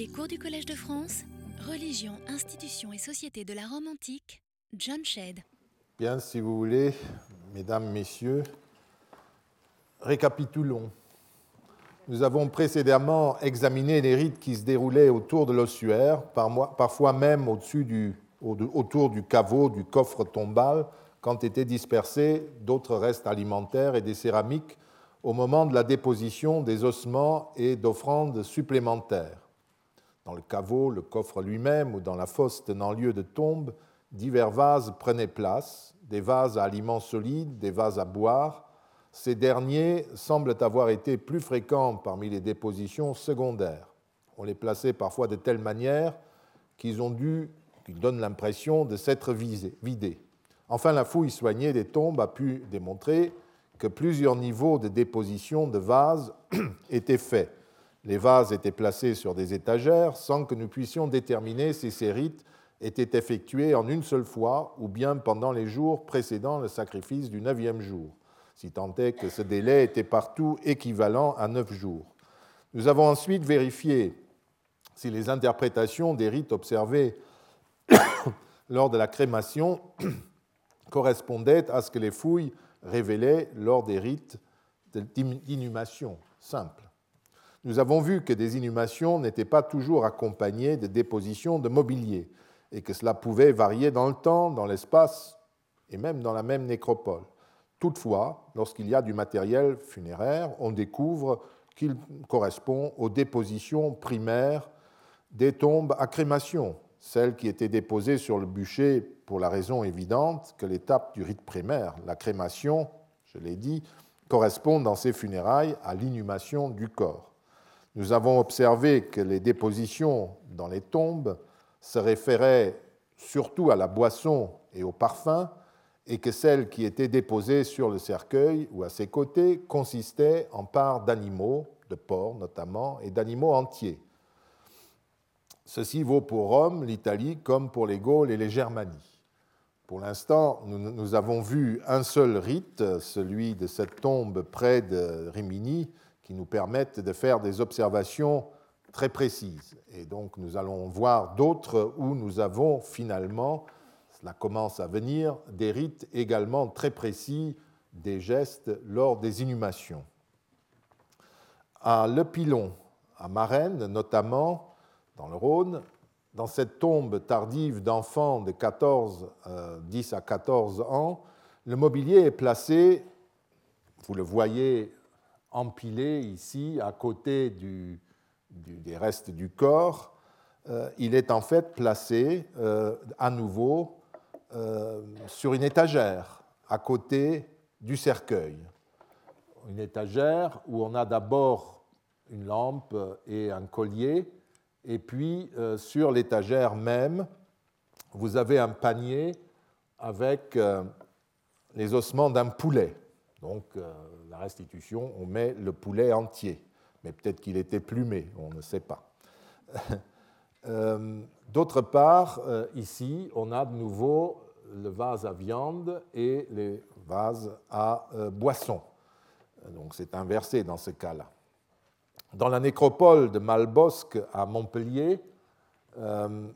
Les cours du Collège de France, Religion, institutions et société de la Rome antique, John Shedd. Bien, si vous voulez, mesdames, messieurs, récapitulons. Nous avons précédemment examiné les rites qui se déroulaient autour de l'ossuaire, parfois même au-dessus du, autour du caveau, du coffre tombal, quand étaient dispersés d'autres restes alimentaires et des céramiques au moment de la déposition des ossements et d'offrandes supplémentaires. Dans le caveau, le coffre lui-même ou dans la fosse tenant lieu de tombe, divers vases prenaient place, des vases à aliments solides, des vases à boire. Ces derniers semblent avoir été plus fréquents parmi les dépositions secondaires. On les plaçait parfois de telle manière qu'ils ont dû, qu'ils donnent l'impression de s'être vidés. Enfin, la fouille soignée des tombes a pu démontrer que plusieurs niveaux de déposition de vases étaient faits. Les vases étaient placés sur des étagères sans que nous puissions déterminer si ces rites étaient effectués en une seule fois ou bien pendant les jours précédant le sacrifice du neuvième jour, si tant est que ce délai était partout équivalent à neuf jours. Nous avons ensuite vérifié si les interprétations des rites observés lors de la crémation correspondaient à ce que les fouilles révélés lors des rites d'inhumation simples. Nous avons vu que des inhumations n'étaient pas toujours accompagnées de dépositions de mobilier et que cela pouvait varier dans le temps, dans l'espace et même dans la même nécropole. Toutefois, lorsqu'il y a du matériel funéraire, on découvre qu'il correspond aux dépositions primaires des tombes à crémation, celles qui étaient déposées sur le bûcher pour la raison évidente que l'étape du rite primaire, la crémation, je l'ai dit, correspond dans ces funérailles à l'inhumation du corps. Nous avons observé que les dépositions dans les tombes se référaient surtout à la boisson et au parfum, et que celles qui étaient déposées sur le cercueil ou à ses côtés consistaient en parts d'animaux, de porcs notamment, et d'animaux entiers. Ceci vaut pour Rome, l'Italie, comme pour les Gaules et les Germanies. Pour l'instant, nous, avons vu un seul rite, celui de cette tombe près de Rimini, qui nous permettent de faire des observations très précises. Et donc nous allons voir d'autres où nous avons finalement, cela commence à venir, des rites également très précis des gestes lors des inhumations. À Le Pilon, à Marennes notamment, dans le Rhône, dans cette tombe tardive d'enfants de 14, 10 euh, à 14 ans, le mobilier est placé, vous le voyez empilé ici à côté des restes du corps. Euh, il est en fait placé euh, à nouveau sur une étagère à côté du cercueil. Une étagère où on a d'abord une lampe et un collier et puis, euh, sur l'étagère même, vous avez un panier avec euh, les ossements d'un poulet. Donc, euh, restitution, on met le poulet entier. Mais peut-être qu'il était plumé, on ne sait pas. D'autre part, ici, on a de nouveau le vase à viande et les vases à boisson. Donc, c'est inversé dans ce cas-là. Dans la nécropole de Malbosque à Montpellier, euh,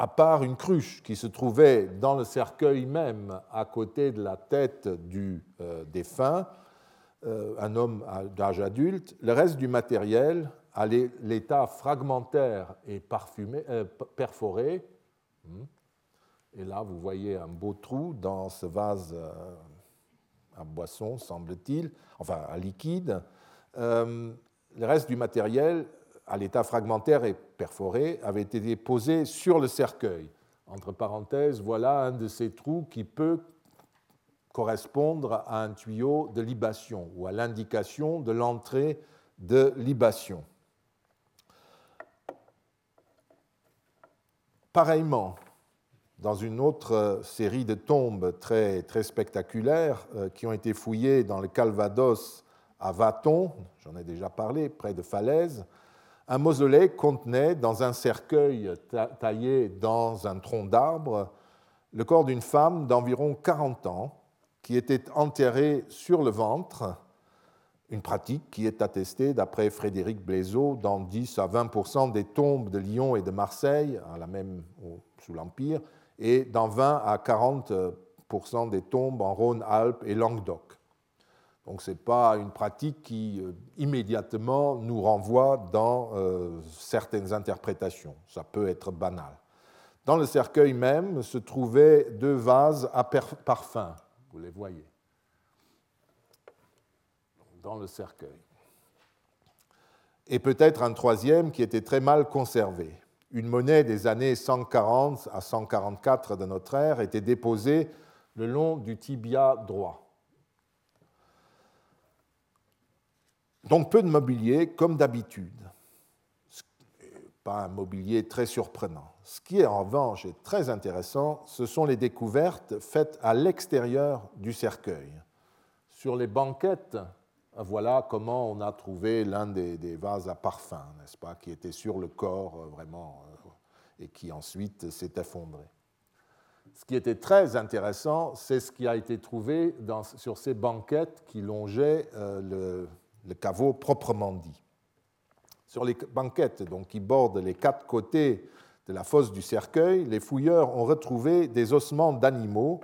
à part une cruche qui se trouvait dans le cercueil même à côté de la tête du euh, défunt, euh, un homme d'âge adulte, le reste du matériel a l'état fragmentaire et parfumé, perforé. Hmm. Et là, vous voyez un beau trou dans ce vase à boisson, semble-t-il, enfin à liquide. Euh, le reste du matériel, à l'état fragmentaire et perforé, avait été déposé sur le cercueil. Entre parenthèses, voilà un de ces trous qui peut correspondre à un tuyau de libation ou à l'indication de l'entrée de libation. Pareillement, dans une autre série de tombes très, très spectaculaires euh, qui ont été fouillées dans le Calvados à Vaton, j'en ai déjà parlé, près de Falaise, un mausolée contenait dans un cercueil taillé dans un tronc d'arbre le corps d'une femme d'environ 40 ans qui était enterrée sur le ventre Une pratique qui est attestée, d'après Frédéric Blaiseau, dans 10 à 20% des tombes de Lyon et de Marseille, à la même, sous l'Empire, et dans 20 à 40% des tombes en Rhône-Alpes et Languedoc. Donc ce n'est pas une pratique qui euh, immédiatement nous renvoie dans euh, certaines interprétations. Ça peut être banal. Dans le cercueil même se trouvaient deux vases à parfum, vous les voyez, dans le cercueil. Et peut-être un troisième qui était très mal conservé. Une monnaie des années 140 à 144 de notre ère était déposée le long du tibia droit. Donc peu de mobilier comme d'habitude. Pas un mobilier très surprenant. Ce qui est en revanche très intéressant, ce sont les découvertes faites à l'extérieur du cercueil. Sur les banquettes, voilà comment on a trouvé l'un des, vases à parfum, n'est-ce pas, qui était sur le corps euh, vraiment euh, et qui ensuite s'est effondré. Ce qui était très intéressant, c'est ce qui a été trouvé sur ces banquettes qui longeaient euh, le, le caveau proprement dit. Sur les banquettes donc, qui bordent les quatre côtés de la fosse du cercueil, les fouilleurs ont retrouvé des ossements d'animaux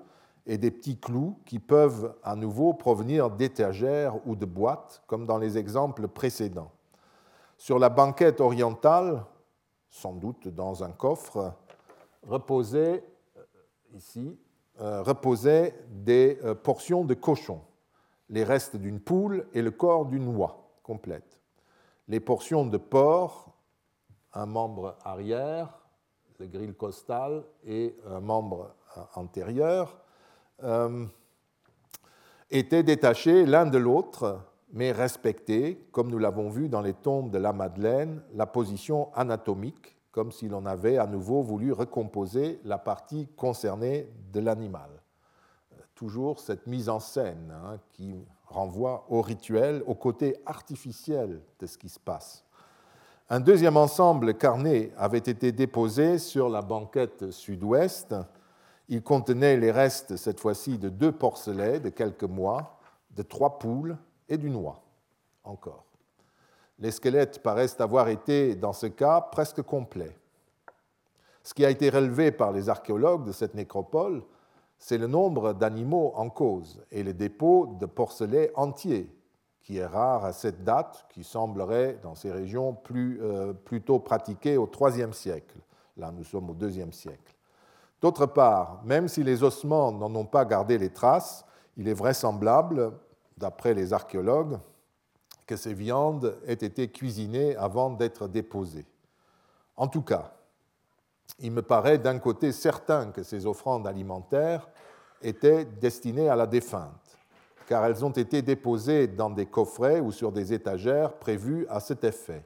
et des petits clous qui peuvent à nouveau provenir d'étagères ou de boîtes, comme dans les exemples précédents. Sur la banquette orientale, sans doute dans un coffre, reposaient, euh, ici, euh, reposaient des euh, portions de cochon les restes d'une poule et le corps d'une oie complète. Les portions de porc, un membre arrière, le grille costal et un membre antérieur, euh, étaient détachés l'un de l'autre, mais respectés, comme nous l'avons vu dans les tombes de la Madeleine, la position anatomique, comme si l'on avait à nouveau voulu recomposer la partie concernée de l'animal toujours cette mise en scène hein, qui renvoie au rituel, au côté artificiel de ce qui se passe. Un deuxième ensemble carné avait été déposé sur la banquette sud-ouest. Il contenait les restes, cette fois-ci, de deux porcelets de quelques mois, de trois poules et d'une oie, encore. Les squelettes paraissent avoir été, dans ce cas, presque complets. Ce qui a été relevé par les archéologues de cette nécropole, c'est le nombre d'animaux en cause et le dépôt de porcelets entiers, qui est rare à cette date, qui semblerait dans ces régions plus, euh, plutôt pratiqué au IIIe siècle. Là, nous sommes au IIe siècle. D'autre part, même si les ossements n'en ont pas gardé les traces, il est vraisemblable, d'après les archéologues, que ces viandes aient été cuisinées avant d'être déposées. En tout cas, il me paraît d'un côté certain que ces offrandes alimentaires étaient destinées à la défunte, car elles ont été déposées dans des coffrets ou sur des étagères prévus à cet effet.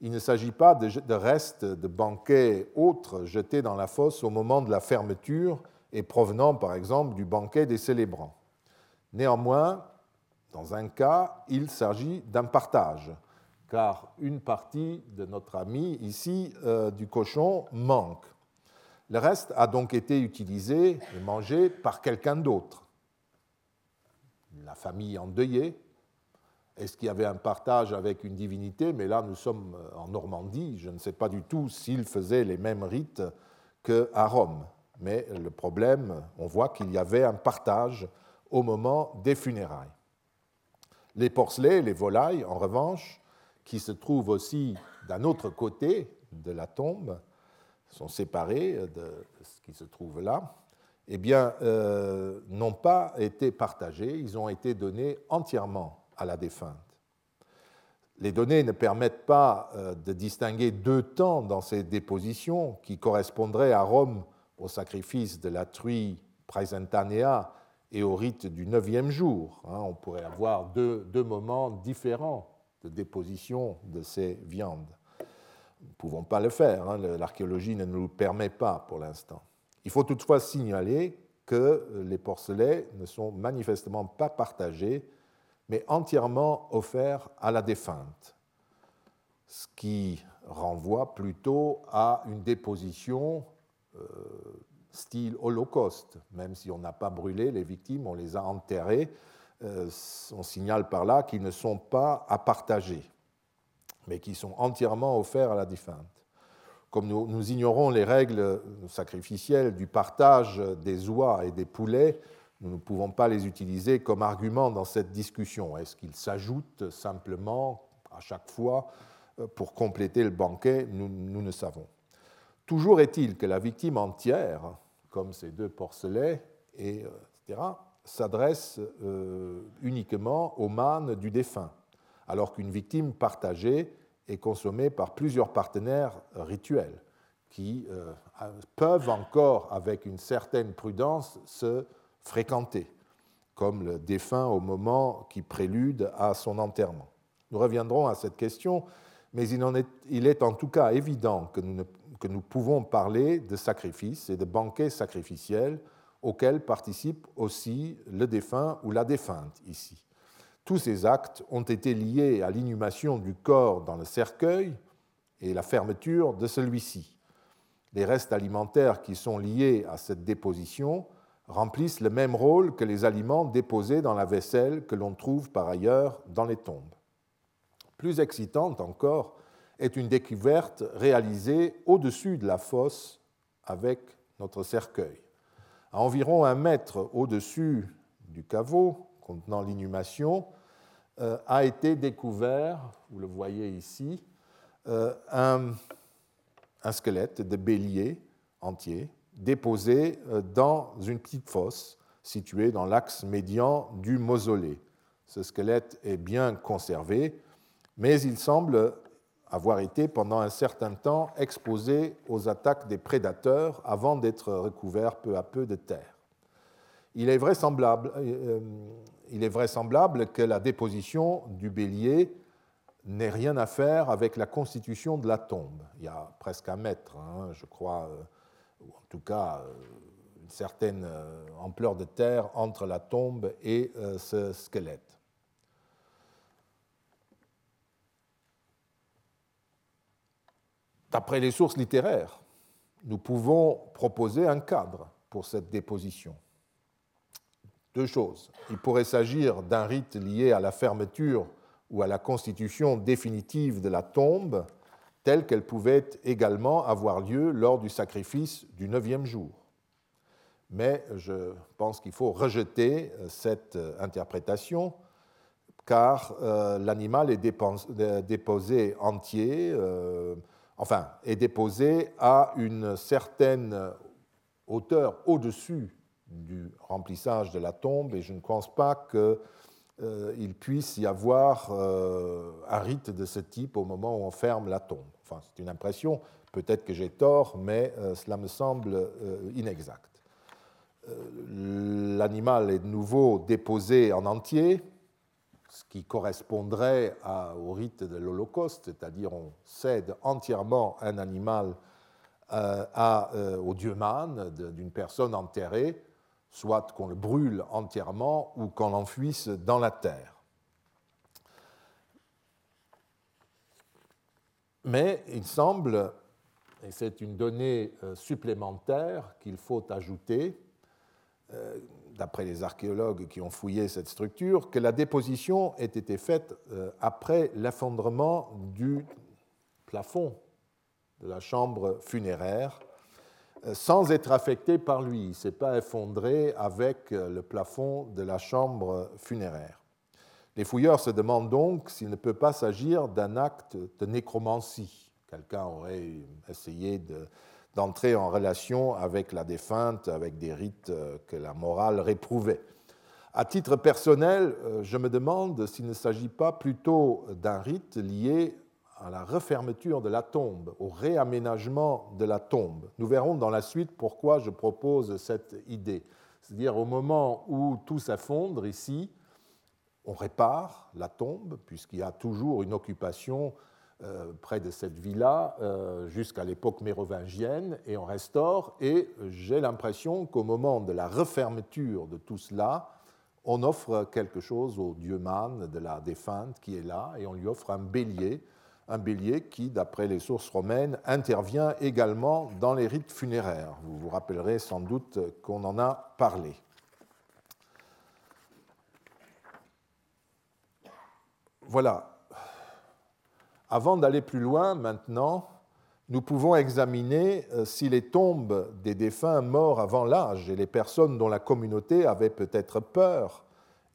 Il ne s'agit pas de restes de banquets autres jetés dans la fosse au moment de la fermeture et provenant par exemple du banquet des célébrants. Néanmoins, dans un cas, il s'agit d'un partage car une partie de notre ami ici euh, du cochon manque. Le reste a donc été utilisé et mangé par quelqu'un d'autre. La famille endeuillée. Est-ce qu'il y avait un partage avec une divinité? Mais là, nous sommes euh, en Normandie. Je ne sais pas du tout s'ils faisaient les mêmes rites qu'à Rome. Mais le problème, on voit qu'il y avait un partage au moment des funérailles. Les porcelets, les volailles, en revanche, qui se trouvent aussi d'un autre côté de la tombe, sont séparés de ce qui se trouve là, eh bien, euh, n'ont pas été partagés, ils ont été donnés entièrement à la défunte. Les données ne permettent pas euh, de distinguer deux temps dans ces dépositions qui correspondraient à Rome au sacrifice de la truie praesentanea et au rite du neuvième jour. Hein. on pourrait avoir deux, deux moments différents de déposition de ces viandes. Nous ne pouvons pas le faire, hein, l'archéologie ne nous le permet pas pour l'instant. Il faut toutefois signaler que les porcelets ne sont manifestement pas partagés, mais entièrement offerts à la défunte, ce qui renvoie plutôt à une déposition euh, style holocauste, même si on n'a pas brûlé les victimes, on les a enterrées on signale par là qu'ils ne sont pas à partager, mais qui sont entièrement offerts à la défunte. Comme nous, ignorons les règles sacrificielles du partage des oies et des poulets, nous ne pouvons pas les utiliser comme argument dans cette discussion. Est-ce qu'ils s'ajoutent simplement à chaque fois euh, pour compléter le banquet? Nous, ne savons. Toujours est-il que la victime entière, comme ces deux porcelets, et, euh, etc., s'adresse euh, uniquement au mâne du défunt, alors qu'une victime partagée est consommée par plusieurs partenaires rituels qui peuvent encore, avec une certaine prudence, se fréquenter, comme le défunt au moment qui prélude à son enterrement. Nous reviendrons à cette question, mais il, est, en tout cas évident que nous, que nous pouvons parler de sacrifices et de banquets sacrificiels auxquels participe aussi le défunt ou la défunte ici. Tous ces actes ont été liés à l'inhumation du corps dans le cercueil et la fermeture de celui-ci. Les restes alimentaires qui sont liés à cette déposition remplissent le même rôle que les aliments déposés dans la vaisselle que l'on trouve par ailleurs dans les tombes. Plus excitante encore est une découverte réalisée au-dessus de la fosse avec notre cercueil. À environ un mètre au-dessus du caveau contenant l'inhumation, euh, a été découvert, vous le voyez ici, euh, un, squelette de bélier entier déposé euh, dans une petite fosse située dans l'axe médian du mausolée. Ce squelette est bien conservé, mais il semble avoir été pendant un certain temps exposé aux attaques des prédateurs avant d'être recouvert peu à peu de terre. Il est vraisemblable, euh, il est vraisemblable que la déposition du bélier n'ait rien à faire avec la constitution de la tombe. Il y a presque un mètre, hein, je crois, euh, ou en tout cas euh, une certaine euh, ampleur de terre entre la tombe et euh, ce squelette. D'après les sources littéraires, nous pouvons proposer un cadre pour cette déposition. Deux choses. Il pourrait s'agir d'un rite lié à la fermeture ou à la constitution définitive de la tombe, telle qu'elle pouvait également avoir lieu lors du sacrifice du neuvième jour. Mais je pense qu'il faut rejeter euh, cette euh, interprétation car euh, l'animal est déposé entier, enfin, est déposé à une certaine hauteur au-dessus du remplissage de la tombe et je ne pense pas que euh, puisse y avoir euh, un rite de ce type au moment où on ferme la tombe. Enfin, c'est une impression, peut-être que j'ai tort, mais euh, cela me semble inexact. L'animal est de nouveau déposé en entier, ce qui correspondrait au rite de l'Holocauste, c'est-à-dire on cède entièrement un animal au dieu man d'une personne enterrée, soit qu'on le brûle entièrement ou qu'on l'enfuisse dans la terre. Mais il semble, et c'est une donnée euh, supplémentaire qu'il faut ajouter, euh, d'après les archéologues qui ont fouillé cette structure, que la déposition ait été faite euh, après l'effondrement du plafond de la chambre funéraire sans être affecté par lui. Il ne s'est pas effondré avec le plafond de la chambre funéraire. Les fouilleurs se demandent donc s'il ne peut pas s'agir d'un acte de nécromancie. Quelqu'un aurait essayé d'entrer en relation avec la défunte, avec des rites que la morale réprouvait. À titre personnel, je me demande s'il ne s'agit pas plutôt d'un rite lié à la refermeture de la tombe, au réaménagement de la tombe. Nous verrons dans la suite pourquoi je propose cette idée. C'est-à-dire au moment où tout s'effondre ici, on répare la tombe, puisqu'il y a toujours une occupation euh, près de cette villa euh, jusqu'à l'époque mérovingienne, et on restaure, et j'ai l'impression qu'au moment de la refermeture de tout cela, on offre quelque chose au dieu man de la défunte qui est là, et on lui offre un bélier un bélier qui, d'après les sources romaines, intervient également dans les rites funéraires. Vous vous rappellerez sans doute qu'on en a parlé. voilà. Avant d'aller plus loin maintenant, nous pouvons examiner euh, si les tombes des défunts morts avant l'âge et les personnes dont la communauté avait peut-être peur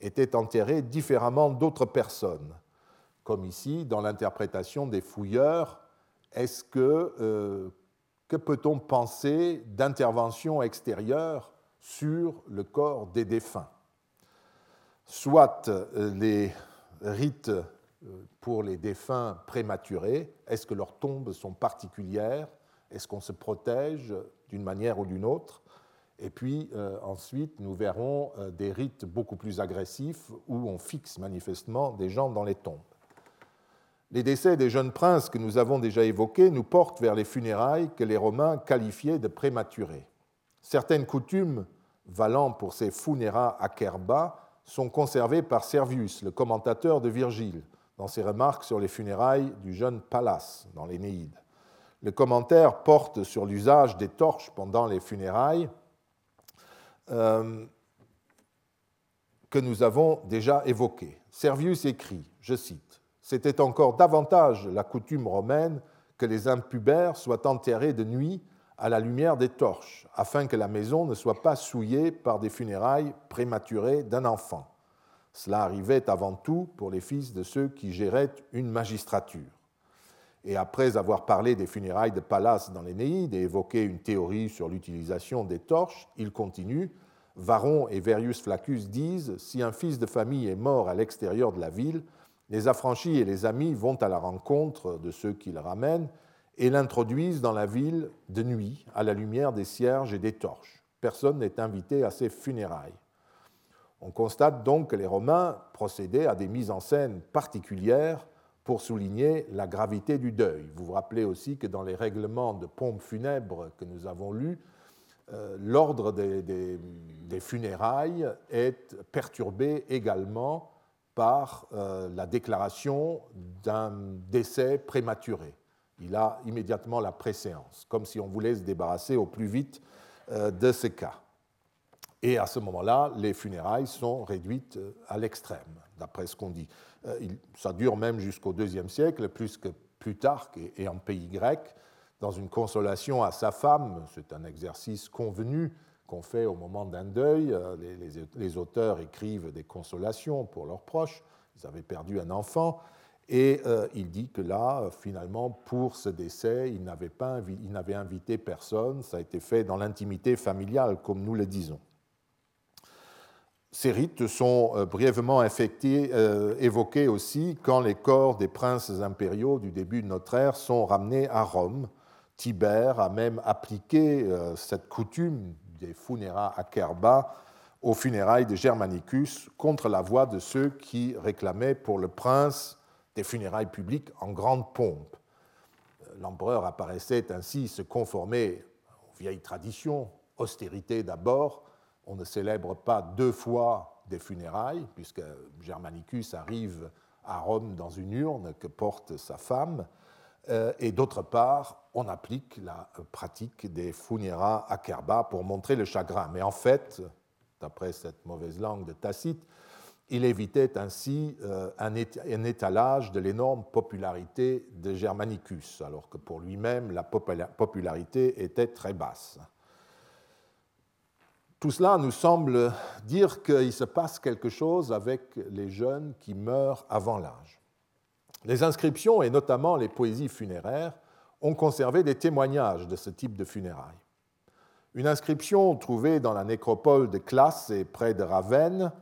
étaient enterrées différemment d'autres personnes. Comme ici, dans l'interprétation des fouilleurs, est-ce que, euh, que peut-on penser d'intervention extérieure sur le corps des défunts? Soit euh, les rites pour les défunts prématurés Est-ce que leurs tombes sont particulières? Est-ce qu'on se protège d'une manière ou d'une autre? Et puis euh, ensuite, nous verrons euh, des rites beaucoup plus agressifs où on fixe manifestement des gens dans les tombes. Les décès des jeunes princes que nous avons déjà évoqués nous portent vers les funérailles que les Romains qualifiaient de prématurées. Certaines coutumes valant pour ces funéra acerba sont conservées par Servius, le commentateur de Virgile, dans ses remarques sur les funérailles du jeune Pallas dans l'Énéide. Le commentaire porte sur l'usage des torches pendant les funérailles euh, que nous avons déjà évoqué. Servius écrit, je cite, C'était encore davantage la coutume romaine que les impubères soient enterrés de nuit à la lumière des torches, afin que la maison ne soit pas souillée par des funérailles prématurées d'un enfant. Cela arrivait avant tout pour les fils de ceux qui géraient une magistrature. Et après avoir parlé des funérailles de Pallas dans l'Énéide et évoqué une théorie sur l'utilisation des torches, il continue Varon et Verius Flaccus disent Si un fils de famille est mort à l'extérieur de la ville, les affranchis et les amis vont à la rencontre de ceux qui le ramènent et l'introduisent dans la ville de nuit à la lumière des cierges et des torches. Personne n'est invité à ces funérailles. On constate donc que les Romains procédaient à des mises en scène particulières pour souligner la gravité du deuil. Vous vous rappelez aussi que dans les règlements de pompes funèbres que nous avons lus, euh, l'ordre des, funérailles est perturbé également par euh, la déclaration d'un décès prématuré. Il a immédiatement la préséance, comme si on voulait se débarrasser au plus vite euh, de ce cas. Et à ce moment-là, les funérailles sont réduites euh, à l'extrême, d'après ce qu'on dit. Euh, ça dure même jusqu'au IIe siècle, plus que Plutarque et en pays grec, dans une consolation à sa femme. C'est un exercice convenu qu'on fait au moment d'un deuil. Euh, les, auteurs écrivent des consolations pour leurs proches. Ils avaient perdu un enfant. Et il dit que là, finalement, pour ce décès, il n'avait, pas, il n'avait invité personne. Ça a été fait dans l'intimité familiale, comme nous le disons. Ces rites sont euh, brièvement euh, évoqués aussi quand les corps des princes impériaux du début de notre ère sont ramenés à Rome. Tibère a même appliqué euh, cette coutume des funéra acerba aux funérailles de Germanicus contre la voix de ceux qui réclamaient pour le prince des funérailles publiques en grande pompe. L'empereur apparaissait ainsi se conformer aux vieilles traditions, austérité d'abord, on ne célèbre pas deux fois des funérailles, puisque Germanicus arrive à Rome dans une urne que porte sa femme, euh, et d'autre part, on applique la pratique des funéra acerba pour montrer le chagrin. Mais en fait, d'après cette mauvaise langue de Tacite, il évitait ainsi euh, un étalage de l'énorme popularité de Germanicus, alors que pour lui-même, la popularité était très basse. Tout cela nous semble dire qu'il se passe quelque chose avec les jeunes qui meurent avant l'âge. Les inscriptions, et notamment les poésies funéraires, ont conservé des témoignages de ce type de funérailles. Une inscription trouvée dans la nécropole de Classe et près de Ravenne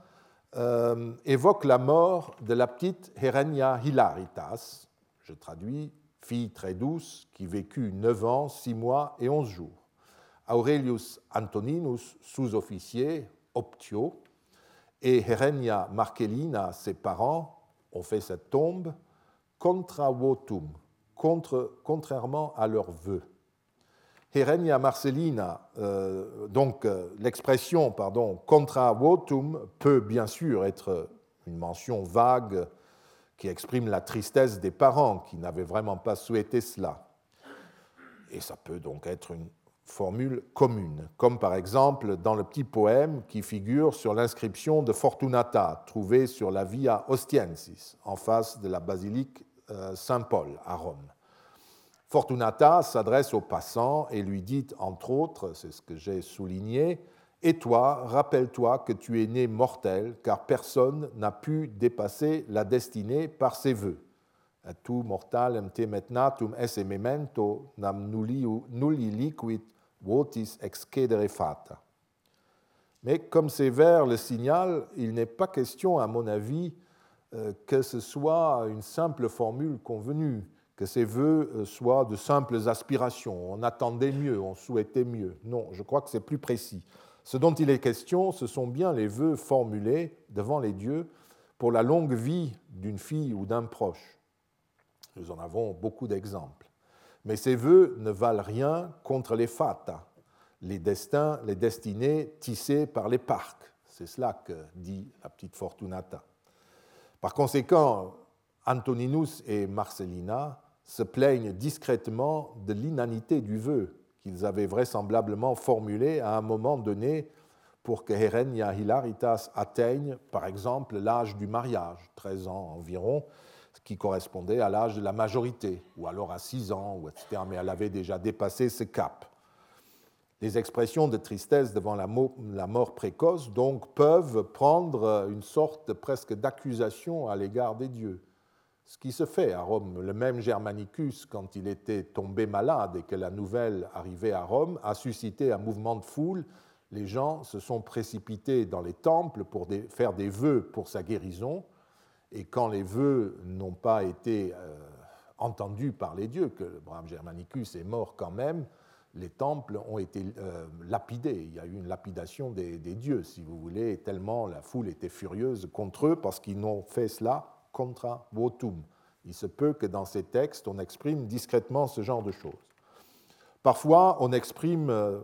euh, évoque la mort de la petite Herenia Hilaritas, je traduis, fille très douce, qui vécut 9 ans, 6 mois et 11 jours. Aurelius Antoninus, sous-officier, optio, et Herenia Marcellina, ses parents, ont fait cette tombe contra votum, contrairement à leurs vœux. Herenia Marcellina, euh, donc euh, l'expression pardon, contra votum peut bien sûr être une mention vague qui exprime la tristesse des parents qui n'avaient vraiment pas souhaité cela. Et ça peut donc être une formules communes, comme par exemple dans le petit poème qui figure sur l'inscription de Fortunata, trouvée sur la Via Ostiensis, en face de la basilique euh, Saint-Paul à Rome. Fortunata s'adresse au passant et lui dit, entre autres, c'est ce que j'ai souligné, Et toi, rappelle-toi que tu es né mortel, car personne n'a pu dépasser la destinée par ses voeux tu mortalem te metnatum esse memento nam nulli liquid votis excedere fata. Mais comme ces vers le signalent, il n'est pas question, à mon avis, euh, que ce soit une simple formule convenue, que ces vœux euh, soient de simples aspirations. On attendait mieux, on souhaitait mieux. Non, je crois que c'est plus précis. Ce dont il est question, ce sont bien les vœux formulés devant les dieux pour la longue vie d'une fille ou d'un proche. Nous en avons beaucoup d'exemples. Mais ces vœux ne valent rien contre les fata, les destins, les destinées tissées par les parcs. C'est cela que dit la petite Fortunata. Par conséquent, Antoninus et Marcellina se plaignent discrètement de l'inanité du vœu qu'ils avaient vraisemblablement formulé à un moment donné pour que Herenia Hilaritas atteigne, par exemple, l'âge du mariage, 13 ans environ, qui correspondait à l'âge de la majorité, ou alors à 6 ans, etc. Mais elle avait déjà dépassé ce cap. Les expressions de tristesse devant la mort précoce, donc, peuvent prendre une sorte presque d'accusation à l'égard des dieux. Ce qui se fait à Rome, le même Germanicus, quand il était tombé malade et que la nouvelle arrivait à Rome, a suscité un mouvement de foule. Les gens se sont précipités dans les temples pour faire des vœux pour sa guérison et quand les vœux n'ont pas été euh, entendus par les dieux, que le brave Germanicus est mort quand même, les temples ont été euh, lapidés. Il y a eu une lapidation des, dieux, si vous voulez, tellement la foule était furieuse contre eux parce qu'ils n'ont fait cela contra votum. Il se peut que dans ces textes, on exprime discrètement ce genre de choses. Parfois, on exprime euh,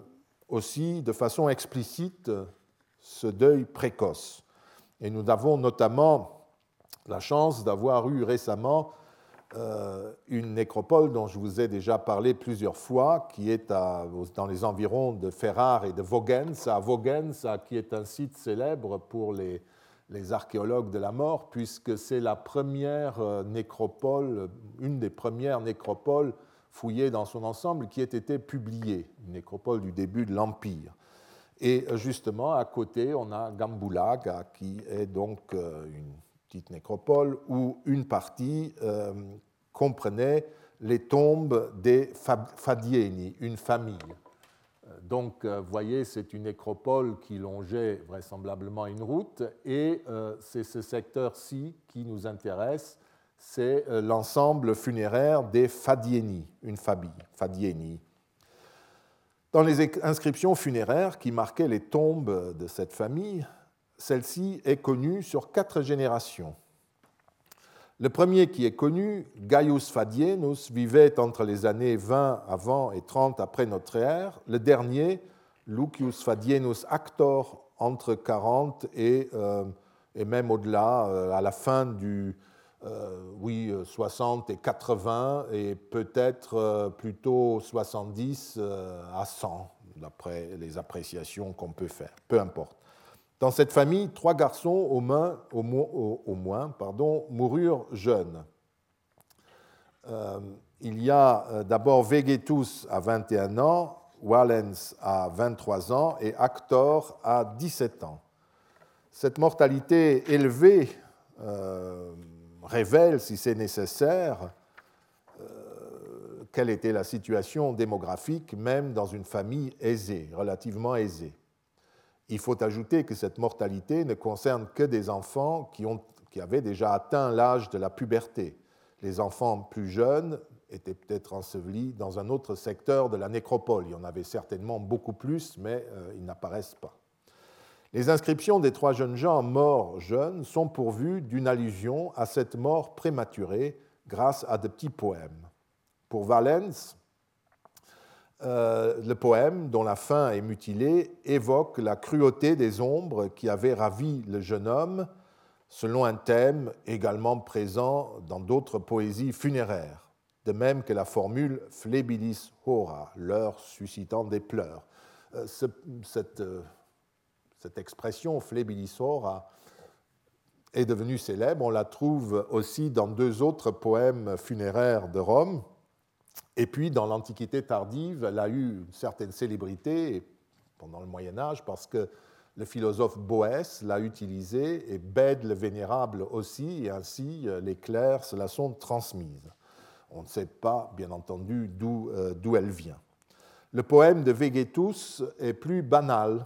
aussi de façon explicite ce deuil précoce. Et nous avons notamment la chance d'avoir eu récemment euh, une nécropole dont je vous ai déjà parlé plusieurs fois, qui est dans les environs de Ferrare et de Vogens, à Vogens, qui est un site célèbre pour les, archéologues de la mort, puisque c'est la première euh, nécropole, une des premières nécropoles fouillées dans son ensemble qui ait été publiée, une nécropole du début de l'Empire. Et justement, à côté, on a Gambulaga, qui est donc euh, une nécropole où une partie euh, comprenait les tombes des Fadieni, une famille. Euh, donc, euh, vous voyez, c'est une nécropole qui longeait vraisemblablement une route, et c'est ce secteur-ci qui nous intéresse, c'est l'ensemble funéraire des Fadieni, une famille, Fadieni. Dans les inscriptions funéraires qui marquaient les tombes de cette famille, celle-ci est connue sur quatre générations. Le premier qui est connu, Gaius Fadienus, vivait entre les années 20 avant et 30 après notre ère. Le dernier, Lucius Fadienus Actor, entre 40 et, euh, et même au-delà, euh, à la fin du euh, oui, 60 et 80, et peut-être plutôt 70 à 100, d'après les appréciations qu'on peut faire. Peu importe. Dans cette famille, trois garçons au moins, au, pardon, moururent jeunes. Euh, il y a euh, d'abord Vegetus à 21 ans, Wallens à 23 ans et Actor à 17 ans. Cette mortalité élevée euh, révèle, si c'est nécessaire, quelle était la situation démographique même dans une famille aisée, relativement aisée. Il faut ajouter que cette mortalité ne concerne que des enfants qui, avaient déjà atteint l'âge de la puberté. Les enfants plus jeunes étaient peut-être ensevelis dans un autre secteur de la nécropole. Il y en avait certainement beaucoup plus, mais euh, ils n'apparaissent pas. Les inscriptions des trois jeunes gens morts jeunes sont pourvues d'une allusion à cette mort prématurée grâce à de petits poèmes. Pour Valens, euh, le poème, dont la fin est mutilée, évoque la cruauté des ombres qui avaient ravi le jeune homme, selon un thème également présent dans d'autres poésies funéraires. de même que la formule flebilis hora, l'heure suscitant des pleurs. Euh, euh, cette, expression flebilis hora est devenue célèbre. On la trouve aussi dans deux autres poèmes funéraires de Rome. Et puis, dans l'Antiquité tardive, elle a eu une certaine célébrité pendant le Moyen Âge parce que le philosophe Boès l'a utilisé et Bède le Vénérable aussi, et ainsi euh, les clercs se la sont transmises. On ne sait pas, bien entendu, euh, d'où elle vient. Le poème de Vegetus est plus banal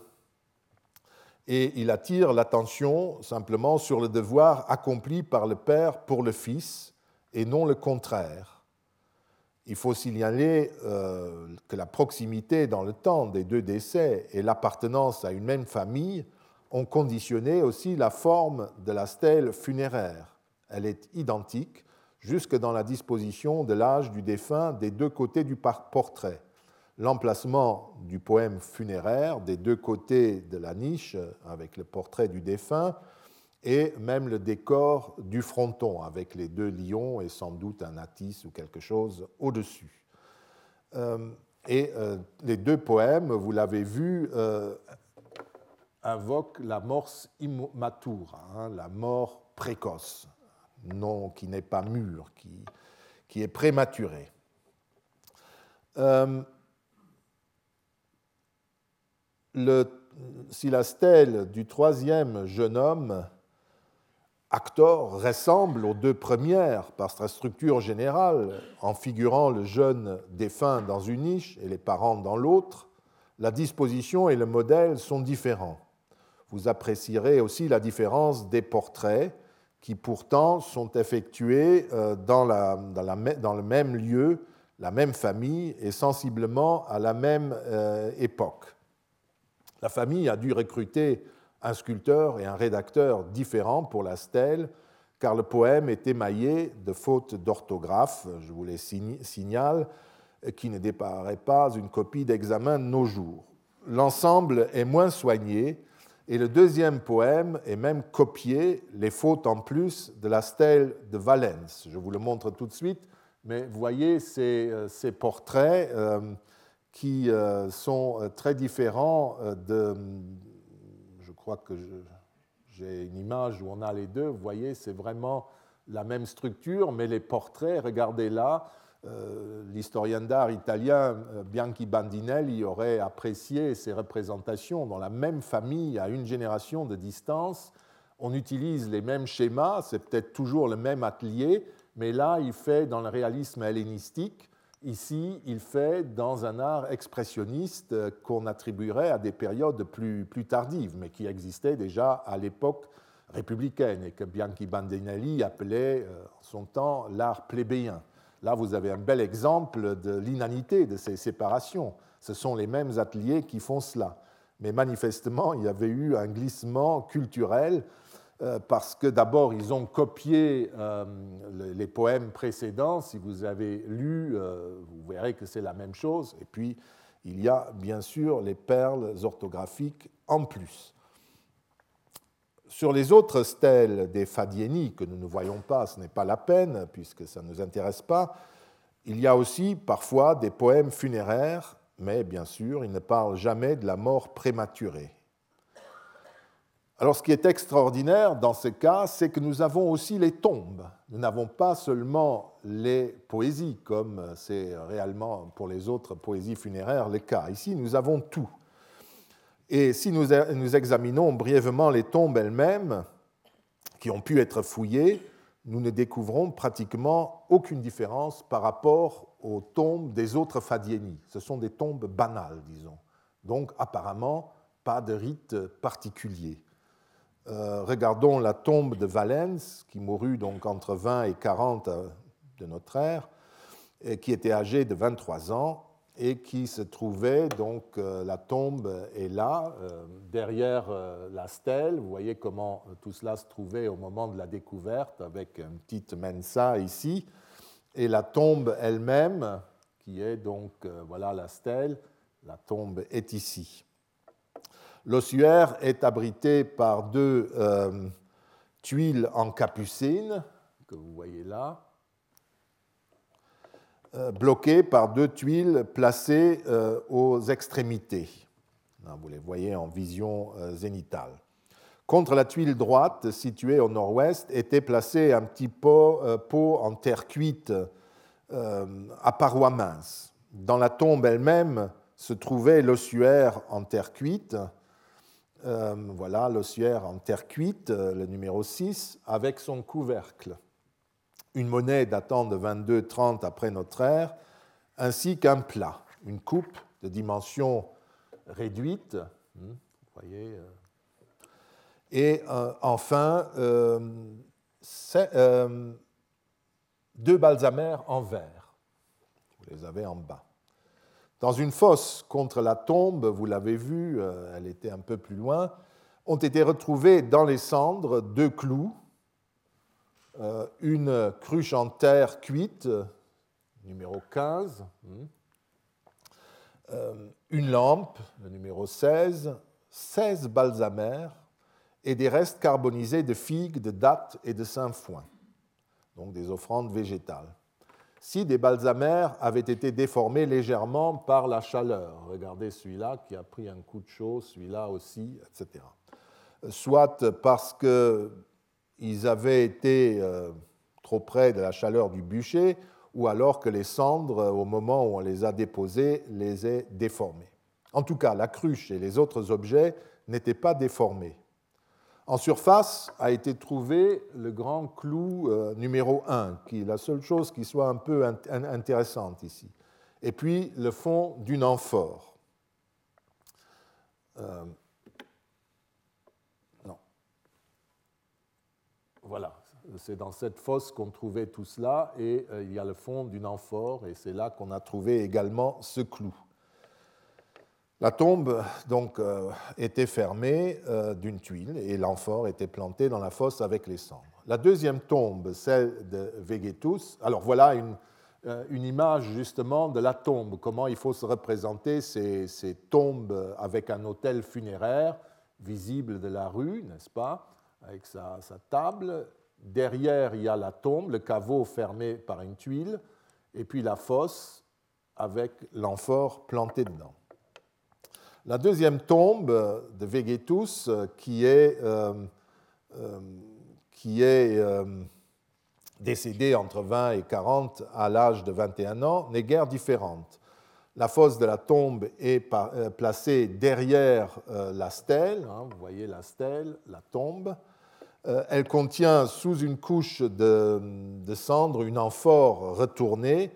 et il attire l'attention simplement sur le devoir accompli par le Père pour le Fils et non le contraire. Il faut signaler euh, que la proximité dans le temps des deux décès et l'appartenance à une même famille ont conditionné aussi la forme de la stèle funéraire. Elle est identique jusque dans la disposition de l'âge du défunt des deux côtés du portrait. L'emplacement du poème funéraire des deux côtés de la niche avec le portrait du défunt et même le décor du fronton avec les deux lions et sans doute un attis ou quelque chose au-dessus. Euh, et euh, les deux poèmes, vous l'avez vu, euh, invoquent la mors immatura, hein, la mort précoce non qui n'est pas mûr, qui, est prématuré. Le, si la stèle du troisième jeune homme, Actor, ressemble aux deux premières par sa structure générale, en figurant le jeune défunt dans une niche et les parents dans l'autre, la disposition et le modèle sont différents. Vous apprécierez aussi la différence des portraits qui pourtant sont effectués euh, dans, le même lieu, la même famille et sensiblement à la même euh, époque. La famille a dû recruter un sculpteur et un rédacteur différents pour la stèle, car le poème est émaillé de fautes d'orthographe, je vous les signale, qui ne déparaît pas une copie d'examen de nos jours. L'ensemble est moins soigné, et le deuxième poème est même copié, les fautes en plus, de la stèle de Valence. Je vous le montre tout de suite, mais voyez ces, euh, ces portraits euh, qui euh, sont très différents de... Crois que j'ai une image où on a les deux. Vous voyez, c'est vraiment la même structure, mais les portraits, regardez là, euh, l'historien d'art italien euh, Bianchi Bandinelli aurait apprécié ces représentations dans la même famille à une génération de distance. On utilise les mêmes schémas, c'est peut-être toujours le même atelier, mais là, il fait dans le réalisme hellénistique. Ici, il fait dans un art expressionniste euh, qu'on attribuerait à des périodes plus, tardives, mais qui existaient déjà à l'époque républicaine et que Bianchi Bandinelli appelait en son temps l'art plébéien. Là, vous avez un bel exemple de l'inanité de ces séparations. Ce sont les mêmes ateliers qui font cela. Mais manifestement, il y avait eu un glissement culturel euh, parce que d'abord, ils ont copié euh, les poèmes précédents. Si vous avez lu, euh, vous verrez que c'est la même chose. Et puis, il y a bien sûr les perles orthographiques en plus. Sur les autres stèles des Fadieni que nous ne voyons pas, ce n'est pas la peine puisque ça ne nous intéresse pas, il y a aussi parfois des poèmes funéraires, mais bien sûr, ils ne parlent jamais de la mort prématurée. Alors ce qui est extraordinaire dans ce cas, c'est que nous avons aussi les tombes. Nous n'avons pas seulement les poésies, comme c'est réellement pour les autres poésies funéraires le cas. Ici, nous avons tout. Et si nous, examinons brièvement les tombes elles-mêmes, qui ont pu être fouillées, nous ne découvrons pratiquement aucune différence par rapport aux tombes des autres Fadieni. Ce sont des tombes banales, disons. Donc apparemment, pas de rite particulier. Euh, regardons la tombe de Valens, qui mourut donc entre 20 et 40 de notre ère, et qui était âgé de 23 ans et qui se trouvait, donc euh, la tombe est là, euh, derrière euh, la stèle. Vous voyez comment tout cela se trouvait au moment de la découverte, avec une petite mensa ici, et la tombe elle-même, qui est donc, voilà la stèle, la tombe est ici. L'ossuaire est abrité par deux tuiles en capucine, que vous voyez là, bloqués par deux tuiles placées aux extrémités. Vous les voyez en vision zénitale. Contre la tuile droite, située au nord-ouest, était placé un petit pot, pot en terre cuite à parois minces. Dans la tombe elle-même se trouvait l'ossuaire en terre cuite. Voilà l'ossuaire en terre cuite, le numéro 6, avec son couvercle une monnaie datant de 22-30 après notre ère, ainsi qu'un plat, une coupe de dimension réduite. Hmm, voyez, euh. et euh, enfin, euh, deux balsamères en verre. Vous les avez en bas. Dans une fosse contre la tombe, vous l'avez vu, elle était un peu plus loin, ont été retrouvés dans les cendres deux clous euh, une cruche en terre cuite, numéro 15, hmm. euh, une lampe, numéro 16, 16 balsamères et des restes carbonisés de figues, de dattes et de sainfoin, donc des offrandes végétales. Si des balsamères avaient été déformés légèrement par la chaleur, regardez celui-là qui a pris un coup de chaud, celui-là aussi, etc. Soit parce que ils avaient été euh, trop près de la chaleur du bûcher, ou alors que les cendres, au moment où on les a déposées, les aient déformées. En tout cas, la cruche et les autres objets n'étaient pas déformés. En surface a été trouvé le grand clou euh, numéro 1, qui est la seule chose qui soit un peu intéressante ici. Et puis le fond d'une amphore. Euh, Voilà, c'est dans cette fosse qu'on trouvait tout cela, et euh, il y a le fond d'une amphore, et c'est là qu'on a trouvé également ce clou. La tombe donc euh, était fermée euh, d'une tuile et l'amphore était plantée dans la fosse avec les cendres. La deuxième tombe, celle de Vegetus, alors voilà une, une image justement de la tombe, comment il faut se représenter ces, tombes avec un hôtel funéraire visible de la rue, n'est-ce pas avec sa, table. Derrière, il y a la tombe, le caveau fermé par une tuile, et puis la fosse avec l'amphore planté dedans. La deuxième tombe de Vegetus, qui est, euh, euh, qui est euh, décédé entre 20 et 40 à l'âge de 21 ans, n'est guère différente. La fosse de la tombe est placée derrière la stèle, hein, vous voyez la stèle, la tombe, euh, elle contient sous une couche de, cendre une amphore retournée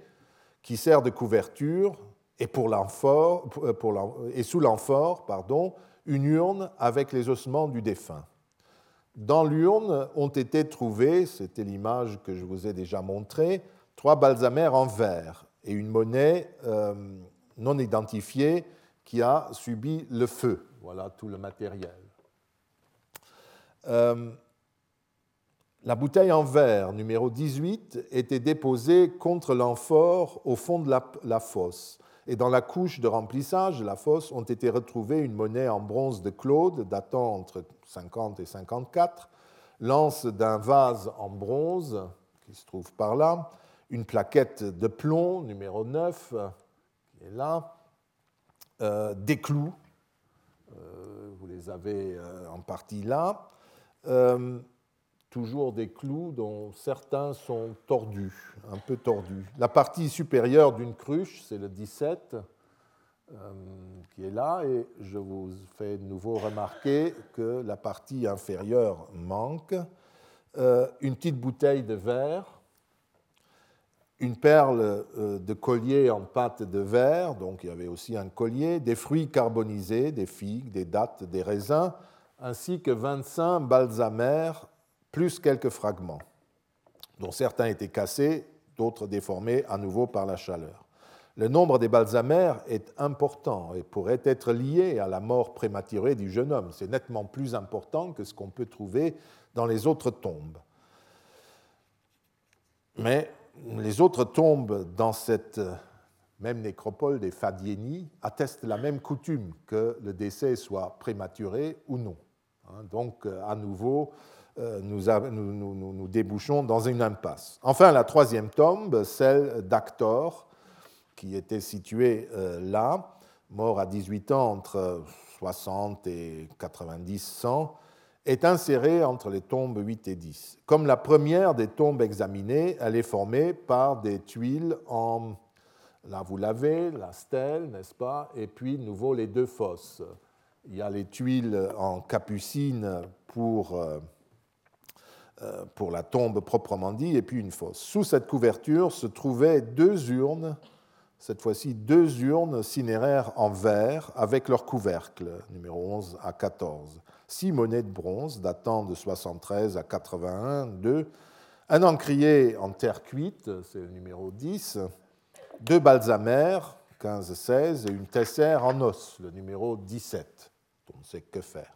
qui sert de couverture euh, et sous l'amphore pardon, une urne avec les ossements du défunt. Dans l'urne ont été trouvés, c'était l'image que je vous ai déjà montrée, trois balsamères en verre et une monnaie euh, non identifiée qui a subi le feu. Voilà tout le matériel. La bouteille en verre numéro 18 était déposée contre l'amphore au fond de la, fosse. Et dans la couche de remplissage de la fosse ont été retrouvées une monnaie en bronze de Claude datant entre 50 et 54, l'anse d'un vase en bronze qui se trouve par là, une plaquette de plomb numéro 9 qui est là, euh, des clous, euh, vous les avez euh, en partie là toujours des clous dont certains sont tordus, un peu tordus. La partie supérieure d'une cruche, c'est le 17, euh, qui est là, et je vous fais de nouveau remarquer que la partie inférieure manque. Euh, une petite bouteille de verre, une perle euh, de collier en pâte de verre, donc il y avait aussi un collier, des fruits carbonisés, des figues, des dattes, des raisins, ainsi que 25 balsamères plus quelques fragments, dont certains étaient cassés, d'autres déformés à nouveau par la chaleur. Le nombre des balsamères est important et pourrait être lié à la mort prématurée du jeune homme. C'est nettement plus important que ce qu'on peut trouver dans les autres tombes. Mais les autres tombes dans cette même nécropole des Fadieni attestent la même coutume que le décès soit prématuré ou non. Hein, donc, à nouveau, euh, nous, débouchons dans une impasse. Enfin, la troisième tombe, celle d'Actor, qui était situé là, mort à 18 ans entre 60 et 90, 100, est insérée entre les tombes 8 et 10. Comme la première des tombes examinées, elle est formée par des tuiles en... Là, vous l'avez, la stèle, n'est-ce pas Et puis, de nouveau, les deux fosses. Il y a les tuiles en capucine pour, euh, euh, pour la tombe proprement dit, et puis une fosse. Sous cette couverture se trouvaient deux urnes cette fois-ci deux urnes cinéraires en verre avec leur couvercle, numéro 11 à 14, six monnaies de bronze datant de 73 à 81, deux, un encrier en terre cuite, c'est le numéro 10, deux balsamères, 15-16, et une tessère en os, le numéro 17. On ne sait que faire.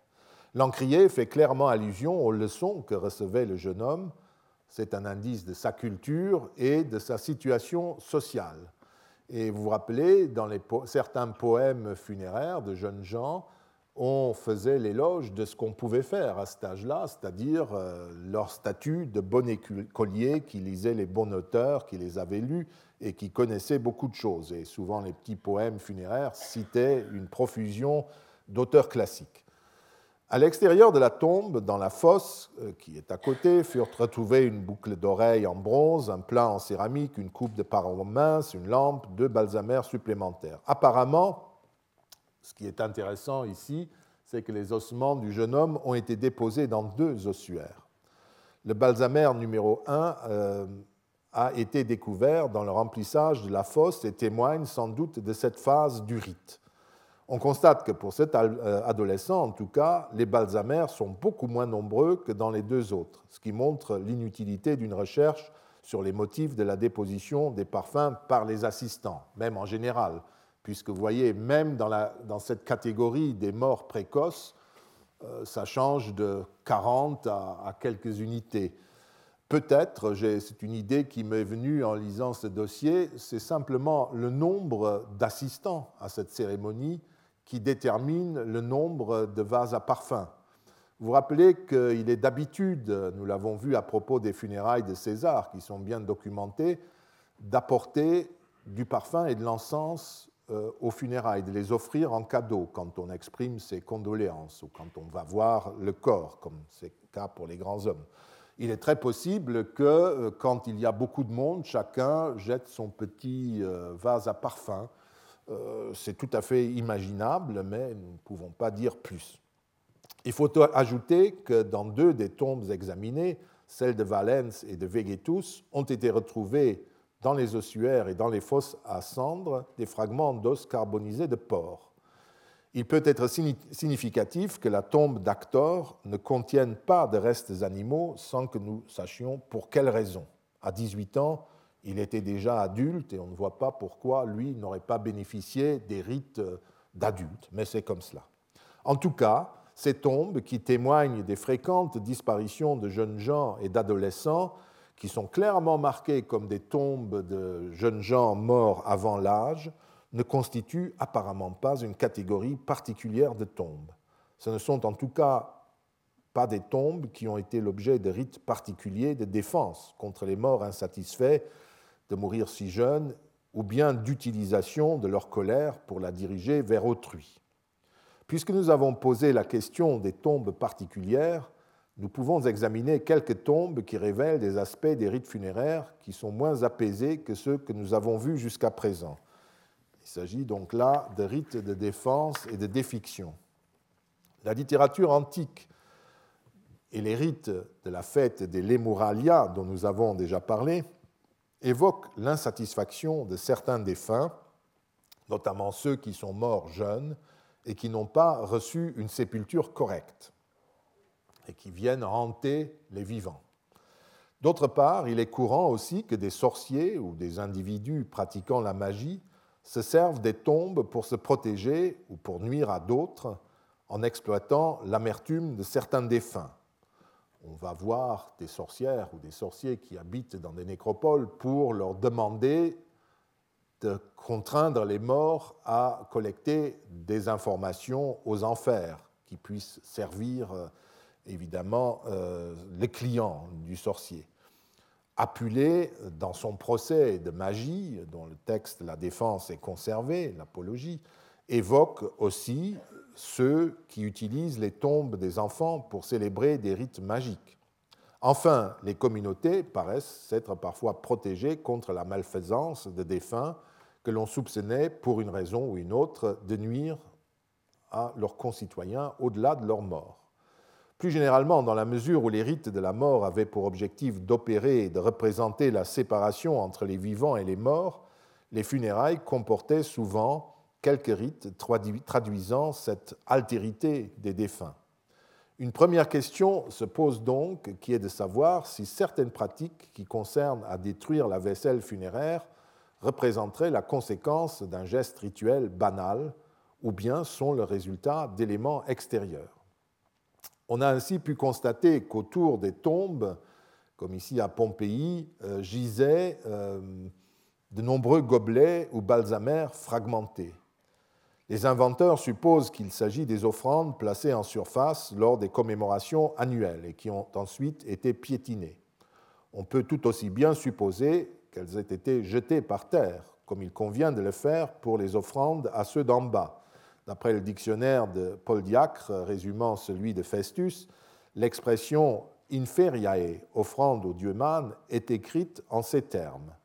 L'encrier fait clairement allusion aux leçons que recevait le jeune homme. C'est un indice de sa culture et de sa situation sociale. Et vous vous rappelez, dans certains poèmes funéraires de jeunes gens, on faisait l'éloge de ce qu'on pouvait faire à cet âge-là, c'est-à-dire euh, leur statut de bon écolier qui lisait les bons auteurs, qui les avait lus et qui connaissait beaucoup de choses. Et souvent, les petits poèmes funéraires citaient une profusion d'auteurs classiques. À l'extérieur de la tombe, dans la fosse euh, qui est à côté, furent retrouvées une boucle d'oreille en bronze, un plat en céramique, une coupe de parole mince, une lampe, deux balsamères supplémentaires. Apparemment, ce qui est intéressant ici, c'est que les ossements du jeune homme ont été déposés dans deux ossuaires. Le balsamère numéro 1 euh, a été découvert dans le remplissage de la fosse et témoigne sans doute de cette phase du rite. On constate que pour cet euh, adolescent, en tout cas, les balsamères sont beaucoup moins nombreux que dans les deux autres, ce qui montre l'inutilité d'une recherche sur les motifs de la déposition des parfums par les assistants, même en général, puisque vous voyez, même dans, cette catégorie des morts précoces, euh, ça change de 40 à quelques unités. Peut-être, c'est une idée qui m'est venue en lisant ce dossier, c'est simplement le nombre d'assistants à cette cérémonie qui détermine le nombre de vases à parfum. Vous vous rappelez qu'il est d'habitude, nous l'avons vu à propos des funérailles de César, qui sont bien documentées, d'apporter du parfum et de l'encens euh, aux funérailles, de les offrir en cadeau quand on exprime ses condoléances ou quand on va voir le corps, comme c'est le cas pour les grands hommes. Il est très possible que euh, quand il y a beaucoup de monde, chacun jette son petit euh, vase à parfum c'est tout à fait imaginable, mais nous ne pouvons pas dire plus. Il faut ajouter que dans deux des tombes examinées, celles de Valence et de Vegetus, ont été retrouvées dans les ossuaires et dans les fosses à cendres des fragments d'os carbonisés de porc. Il peut être significatif que la tombe d'Actor ne contienne pas de restes animaux sans que nous sachions pour quelle raison. À 18 ans, il était déjà adulte et on ne voit pas pourquoi lui n'aurait pas bénéficié des rites d'adulte, mais c'est comme cela. En tout cas, ces tombes qui témoignent des fréquentes disparitions de jeunes gens et d'adolescents, qui sont clairement marquées comme des tombes de jeunes gens morts avant l'âge, ne constituent apparemment pas une catégorie particulière de tombes. Ce ne sont en tout cas pas des tombes qui ont été l'objet de rites particuliers de défense contre les morts insatisfaits de mourir si jeunes, ou bien d'utilisation de leur colère pour la diriger vers autrui. Puisque nous avons posé la question des tombes particulières, nous pouvons examiner quelques tombes qui révèlent des aspects des rites funéraires qui sont moins apaisés que ceux que nous avons vus jusqu'à présent. Il s'agit donc là de rites de défense et de défiction. La littérature antique et les rites de la fête des Lemuralia, dont nous avons déjà parlé, évoque l'insatisfaction de certains défunts, notamment ceux qui sont morts jeunes et qui n'ont pas reçu une sépulture correcte et qui viennent hanter les vivants. D'autre part, il est courant aussi que des sorciers ou des individus pratiquant la magie se servent des tombes pour se protéger ou pour nuire à d'autres en exploitant l'amertume de certains défunts on va voir des sorcières ou des sorciers qui habitent dans des nécropoles pour leur demander de contraindre les morts à collecter des informations aux enfers qui puissent servir euh, évidemment euh, les clients du sorcier. Apulé, dans son procès de magie, dont le texte La défense est conservé, l'apologie, évoque aussi ceux qui utilisent les tombes des enfants pour célébrer des rites magiques. Enfin, les communautés paraissent s'être parfois protégées contre la malfaisance de défunts que l'on soupçonnait, pour une raison ou une autre, de nuire à leurs concitoyens au-delà de leur mort. Plus généralement, dans la mesure où les rites de la mort avaient pour objectif d'opérer et de représenter la séparation entre les vivants et les morts, les funérailles comportaient souvent quelques rites traduisant cette altérité des défunts. Une première question se pose donc, qui est de savoir si certaines pratiques qui concernent à détruire la vaisselle funéraire représenteraient la conséquence d'un geste rituel banal ou bien sont le résultat d'éléments extérieurs. On a ainsi pu constater qu'autour des tombes, comme ici à Pompéi, euh, gisaient euh, de nombreux gobelets ou balsamères fragmentés. Les inventeurs supposent qu'il s'agit des offrandes placées en surface lors des commémorations annuelles et qui ont ensuite été piétinées. On peut tout aussi bien supposer qu'elles aient été jetées par terre, comme il convient de le faire pour les offrandes à ceux d'en bas. D'après le dictionnaire de Paul Diacre, résumant celui de Festus, l'expression inferiae, offrande au dieu Man, est écrite en ces termes.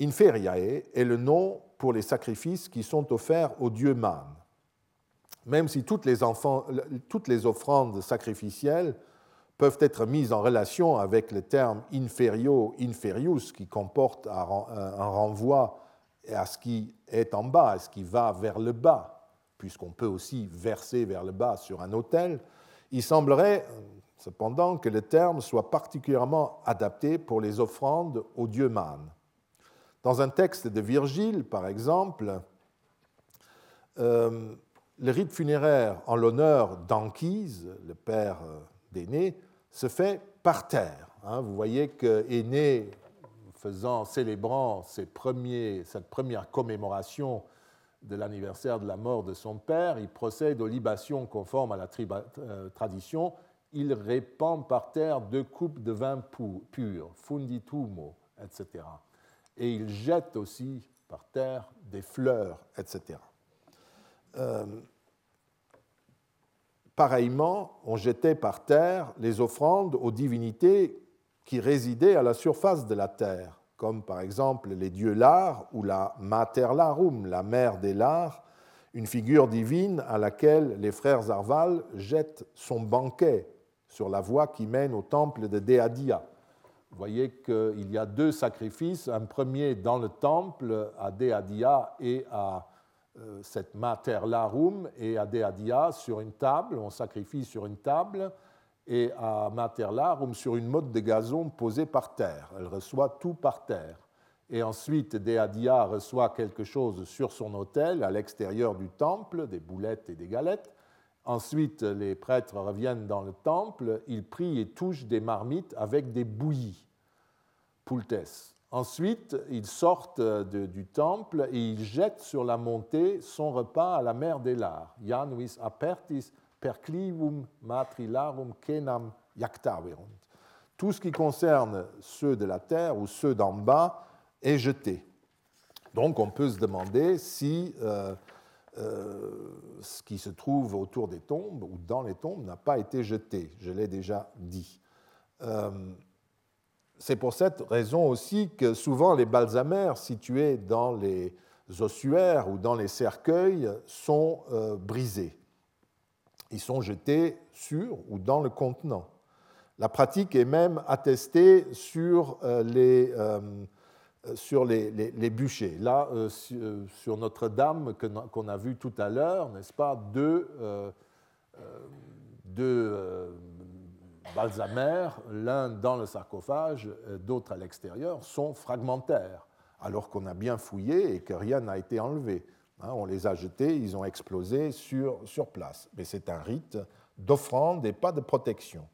Inferiae est le nom pour les sacrifices qui sont offerts au dieu Man. Même si toutes les, offrandes sacrificielles peuvent être mises en relation avec le terme inferio, inferius, qui comporte un renvoi à ce qui est en bas, à ce qui va vers le bas, puisqu'on peut aussi verser vers le bas sur un autel, il semblerait cependant que le terme soit particulièrement adapté pour les offrandes au dieu Man. Dans un texte de Virgile, par exemple, euh, le rite funéraire en l'honneur d'Anchise, le père euh, d'Aîné, se fait par terre. Hein. vous voyez que Aîné, faisant, célébrant cette première commémoration de l'anniversaire de la mort de son père, il procède aux libations conformes à la euh, tradition. Il répand par terre deux coupes de vin pur, funditumo, etc et il jette aussi par terre des fleurs, etc. Euh, pareillement, on jetait par terre les offrandes aux divinités qui résidaient à la surface de la terre, comme par exemple les dieux Lar ou la Mater Larum, la mère des Lars, une figure divine à laquelle les frères Arval jettent son banquet sur la voie qui mène au temple de Deadia vous voyez qu'il y a deux sacrifices, un premier dans le temple à Deadia et à euh, cette Mater Larum et à Deadia sur une table, on sacrifie sur une table, et à Mater Larum sur une motte de gazon posée par terre. Elle reçoit tout par terre. Et ensuite, Deadia reçoit quelque chose sur son autel à l'extérieur du temple, des boulettes et des galettes. Ensuite, les prêtres reviennent dans le temple, ils prient et touchent des marmites avec des bouillies, poultes. Ensuite, ils sortent du temple et ils jettent sur la montée son repas à la mer des Lars. Januis apertis perclivum matrilarum kenam jactaverunt. Tout ce qui concerne ceux de la terre ou ceux d'en bas est jeté. Donc on peut se demander si euh, euh, ce qui se trouve autour des tombes ou dans les tombes n'a pas été jeté, je l'ai déjà dit. Euh, c'est pour cette raison aussi que souvent les balsamères situés dans les ossuaires ou dans les cercueils sont euh, brisés. Ils sont jetés sur ou dans le contenant. La pratique est même attestée sur les sur les, bûchers. Là, euh, euh, sur Notre-Dame qu'on a vu tout à l'heure, n'est-ce pas, deux, deux balsamères, l'un dans le sarcophage, d'autre à l'extérieur, sont fragmentaires, alors qu'on a bien fouillé et que rien n'a été enlevé. Hein, on les a jetés, ils ont explosé sur, sur place. Mais c'est un rite d'offrande et pas de protection.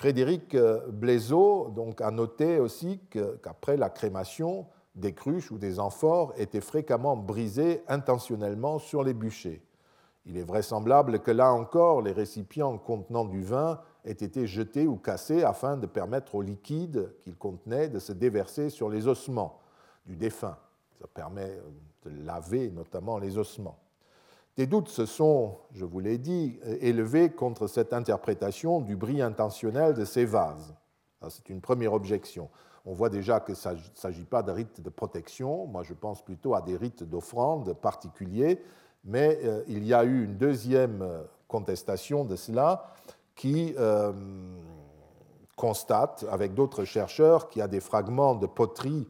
Frédéric euh, Blaiseau a noté aussi qu'après la crémation, des cruches ou des amphores étaient fréquemment brisées intentionnellement sur les bûchers. Il est vraisemblable que là encore, les récipients contenant du vin ait été jeté ou cassé afin de permettre au liquide qu'il contenait de se déverser sur les ossements du défunt. Ça permet de laver notamment les ossements. Des doutes se sont, je vous l'ai dit, élevés contre cette interprétation du bris intentionnel de ces vases. C'est une première objection. On voit déjà qu'il ne s'agit pas de rites de protection, moi je pense plutôt à des rites d'offrande particuliers, mais euh, il y a eu une deuxième contestation de cela qui euh, constate, avec d'autres chercheurs, qu'il y a des fragments de poterie,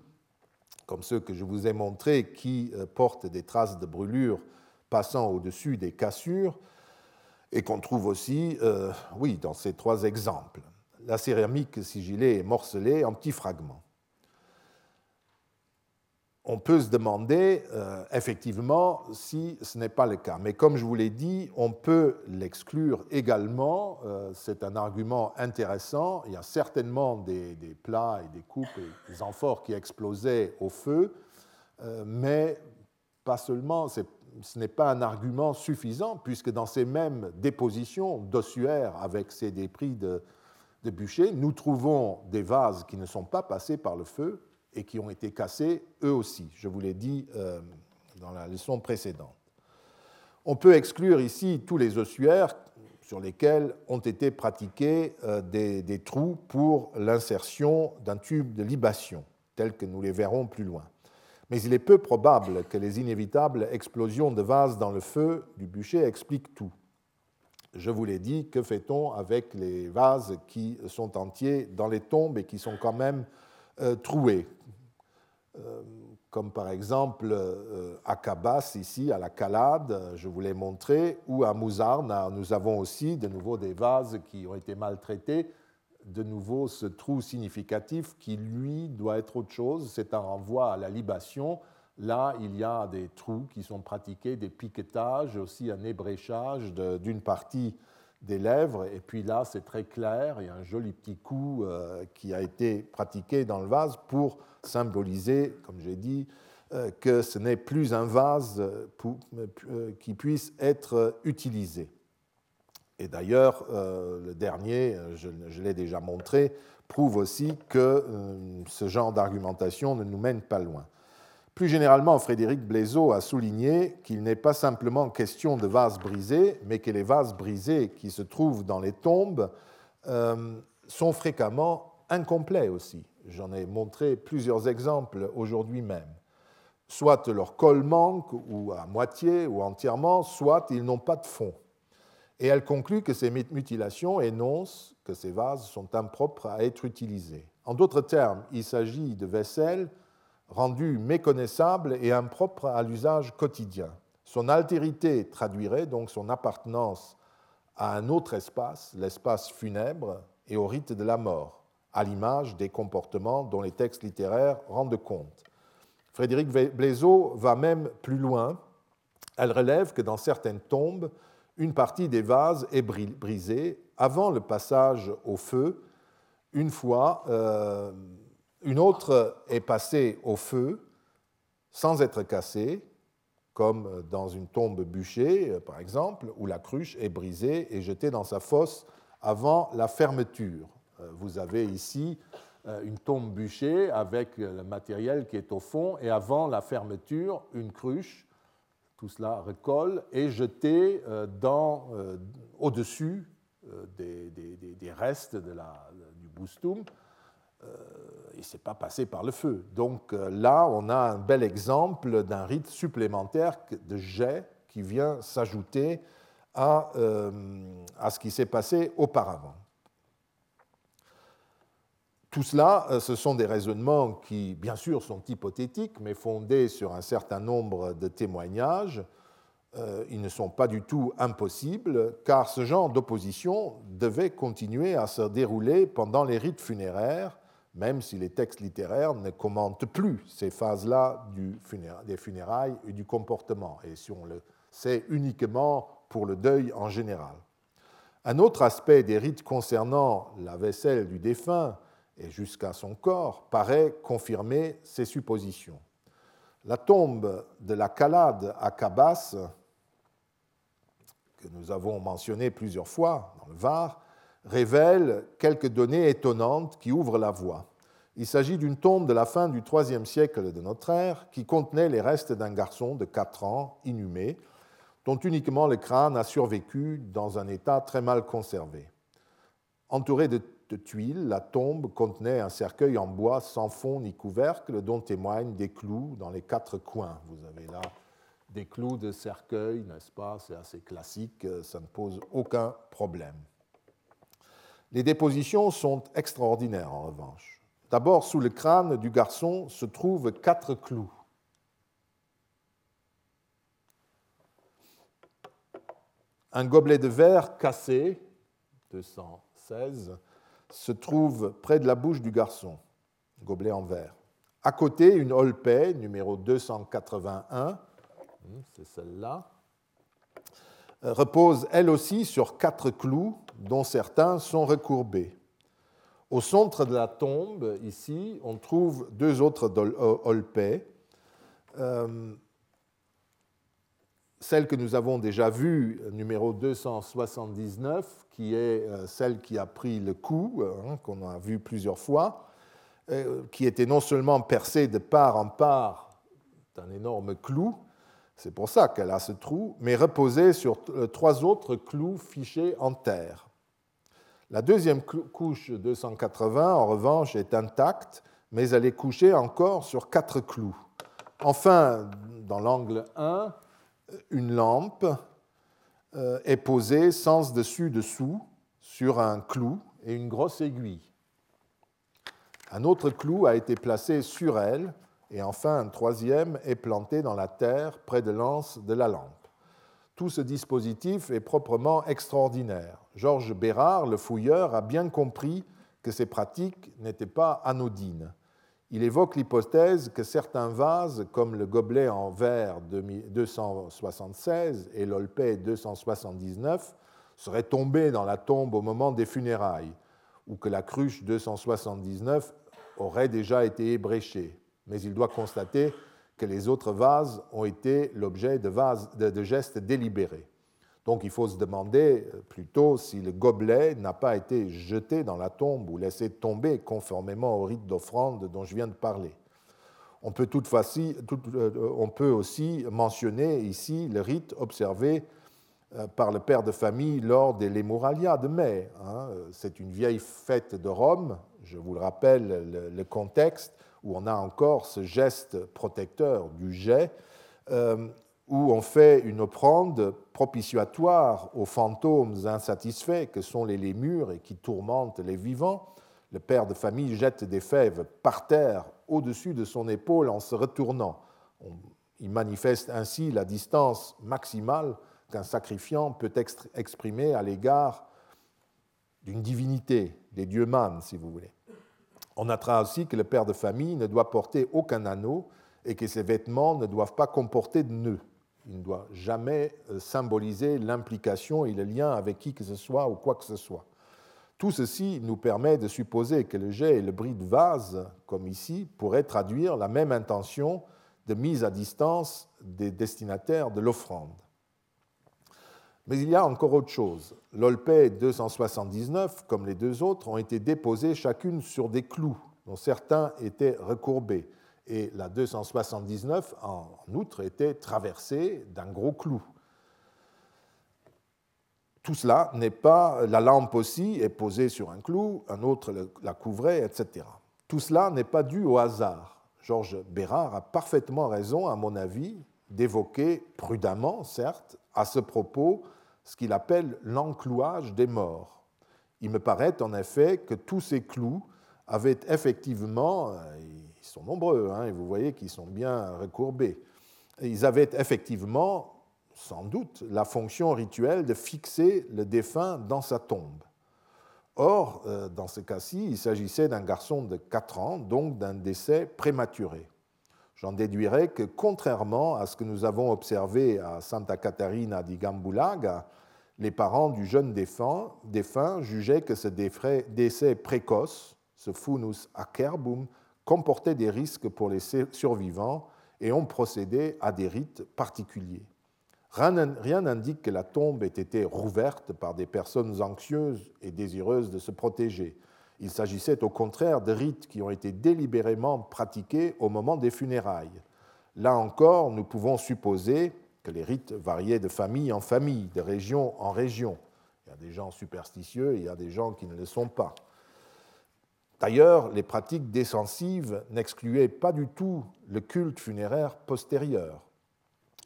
comme ceux que je vous ai montrés, qui euh, portent des traces de brûlure passant au-dessus des cassures, et qu'on trouve aussi, euh, oui, dans ces trois exemples. La céramique sigillée est morcelée en petits fragments on peut se demander euh, effectivement si ce n'est pas le cas. Mais comme je vous l'ai dit, on peut l'exclure également. Euh, c'est un argument intéressant. Il y a certainement des, plats et des coupes et des amphores qui explosaient au feu, mais pas seulement. Ce n'est pas un argument suffisant, puisque dans ces mêmes dépositions d'ossuaires avec ces débris de, de bûcher, nous trouvons des vases qui ne sont pas passés par le feu et qui ont été cassés eux aussi. Je vous l'ai dit euh, dans la leçon précédente. On peut exclure ici tous les ossuaires sur lesquels ont été pratiqués euh, des, trous pour l'insertion d'un tube de libation, tels que nous les verrons plus loin. Mais il est peu probable que les inévitables explosions de vases dans le feu du bûcher expliquent tout. Je vous l'ai dit, que fait-on avec les vases qui sont entiers dans les tombes et qui sont quand même euh, troués? Euh, comme par exemple euh, à Cabas, ici, à la Calade, je vous l'ai montré, ou à Mouzarne, nous avons aussi de nouveau des vases qui ont été maltraités, de nouveau ce trou significatif qui, lui, doit être autre chose, c'est un renvoi à la libation. Là, il y a des trous qui sont pratiqués, des piquetages, aussi un ébréchage d'une partie des lèvres. Et puis là, c'est très clair, il y a un joli petit coup euh, qui a été pratiqué dans le vase pour symboliser, comme j'ai dit, euh, que ce n'est plus un vase euh, qui puisse être utilisé. Et d'ailleurs, le dernier, je, l'ai déjà montré, prouve aussi que ce genre d'argumentation ne nous mène pas loin. Plus généralement, Frédéric Blaiseau a souligné qu'il n'est pas simplement question de vases brisés, mais que les vases brisés qui se trouvent dans les tombes euh, sont fréquemment incomplets aussi. J'en ai montré plusieurs exemples aujourd'hui même. Soit leur col manque, ou à moitié, ou entièrement, soit ils n'ont pas de fond. Et elle conclut que ces mutilations énoncent que ces vases sont impropres à être utilisés. En d'autres termes, il s'agit de vaisselle rendu méconnaissable et impropre à l'usage quotidien. Son altérité traduirait donc son appartenance à un autre espace, l'espace funèbre, et au rite de la mort, à l'image des comportements dont les textes littéraires rendent compte. Frédéric Blaiseau va même plus loin. Elle relève que dans certaines tombes, une partie des vases est brisée avant le passage au feu, une fois euh, une autre est passée au feu sans être cassée, comme dans une tombe bûchée, par exemple, où la cruche est brisée et jetée dans sa fosse avant la fermeture. Euh, vous avez ici euh, une tombe bûchée avec le matériel qui est au fond et avant la fermeture, une cruche. Tout cela recolle et jeté euh, au-dessus des, restes du boustum il ne s'est pas passé par le feu. Donc euh, là, on a un bel exemple d'un rite supplémentaire de jet qui vient s'ajouter euh, à, ce qui s'est passé auparavant. Tout cela, euh, ce sont des raisonnements qui, bien sûr, sont hypothétiques, mais fondés sur un certain nombre de témoignages. ils ne sont pas du tout impossibles, car ce genre d'opposition devait continuer à se dérouler pendant les rites funéraires même si les textes littéraires ne commentent plus ces phases-là des funérailles et du comportement, et si on le sait uniquement pour le deuil en général. Un autre aspect des rites concernant la vaisselle du défunt et jusqu'à son corps paraît confirmer ces suppositions. La tombe de la Calade à Cabas, que nous avons mentionnée plusieurs fois dans le Var, révèle quelques données étonnantes qui ouvrent la voie. Il s'agit d'une tombe de la fin du IIIe siècle de notre ère qui contenait les restes d'un garçon de 4 ans inhumé, dont uniquement le crâne a survécu dans un état très mal conservé. Entouré de, tuiles, la tombe contenait un cercueil en bois sans fond ni couvercle dont témoignent des clous dans les quatre coins. Vous avez là des clous de cercueil, n'est-ce pas? C'est assez classique, ça ne pose aucun problème. Les dépositions sont extraordinaires en revanche. D'abord, sous le crâne du garçon se trouvent quatre clous. Un gobelet de verre cassé, 216, se trouve près de la bouche du garçon, gobelet en verre. À côté, une holpée, numéro 281, hmm, c'est celle-là, euh, repose elle aussi sur quatre clous dont certains sont recourbés. Au centre de la tombe, ici, on trouve deux autres euh, holpées. Euh, celle que nous avons déjà vue, numéro 279, qui est celle qui a pris le coup, hein, qu'on a vu plusieurs fois, qui était non seulement percée de part en part d'un énorme clou, c'est pour ça qu'elle a ce trou, mais reposée sur euh, trois autres clous fichés en terre. La deuxième couche 280, en revanche, est intacte, mais elle est couchée encore sur quatre clous. Enfin, dans l'angle 1, une lampe euh, est posée sens dessus-dessous sur un clou et une grosse aiguille. Un autre clou a été placé sur elle et enfin un troisième est planté dans la terre près de l'anse de la lampe. Tout ce dispositif est proprement extraordinaire. Georges Bérard, le fouilleur, a bien compris que ces pratiques n'étaient pas anodines. Il évoque l'hypothèse que certains vases, comme le gobelet en verre 276 et l'olpé 279, seraient tombés dans la tombe au moment des funérailles, ou que la cruche 279 aurait déjà été ébréchée mais il doit constater que les autres vases ont été l'objet de, gestes délibérés. Donc il faut se demander euh, plutôt si le gobelet n'a pas été jeté dans la tombe ou laissé tomber conformément au rite d'offrande dont je viens de parler. On peut, toutefois, euh, on peut aussi mentionner ici le rite observé euh, par le père de famille lors des Lemuralia de mai. Hein. C'est une vieille fête de Rome, je vous le rappelle le contexte, où on a encore ce geste protecteur du jet, où on fait une offrande propitiatoire aux fantômes insatisfaits que sont les lémures et qui tourmentent les vivants. Le père de famille jette des fèves par terre au-dessus de son épaule en se retournant. il manifeste ainsi la distance maximale qu'un sacrifiant peut exprimer à l'égard d'une divinité, des dieux mânes, si vous voulez. On notera aussi que le père de famille ne doit porter aucun anneau et que ses vêtements ne doivent pas comporter de nœuds. Il ne doit jamais euh, symboliser l'implication et le lien avec qui que ce soit ou quoi que ce soit. Tout ceci nous permet de supposer que le jet et le bris de vase, comme ici, pourraient traduire la même intention de mise à distance des destinataires de l'offrande. Mais il y a encore autre chose. L'Olpé 279, comme les deux autres, ont été déposées chacune sur des clous, dont certains étaient recourbés. Et la 279, en outre, était traversée d'un gros clou. Tout cela n'est pas. La lampe aussi est posée sur un clou, un autre la couvrait, etc. Tout cela n'est pas dû au hasard. Georges Bérard a parfaitement raison, à mon avis, d'évoquer prudemment, certes, à ce propos, ce qu'il appelle l'enclouage des morts. Il me paraît en effet que tous ces clous avaient effectivement, euh, ils sont nombreux, hein, et vous voyez qu'ils sont bien recourbés, ils avaient effectivement, sans doute, la fonction rituelle de fixer le défunt dans sa tombe. Or, euh, dans ce cas-ci, il s'agissait d'un garçon de 4 ans, donc d'un décès prématuré. J'en déduirais que, contrairement à ce que nous avons observé à Santa Catarina di Gambulaga, les parents du jeune défunt, défunt jugeaient que ce décès précoce, ce funus acerbum, comportait des risques pour les survivants et ont procédé à des rites particuliers. Rien n'indique que la tombe ait été rouverte par des personnes anxieuses et désireuses de se protéger. Il s'agissait au contraire de rites qui ont été délibérément pratiqués au moment des funérailles. Là encore, nous pouvons supposer que les rites variaient de famille en famille, de région en région. Il y a des gens superstitieux il y a des gens qui ne le sont pas. D'ailleurs, les pratiques descensives n'excluaient pas du tout le culte funéraire postérieur.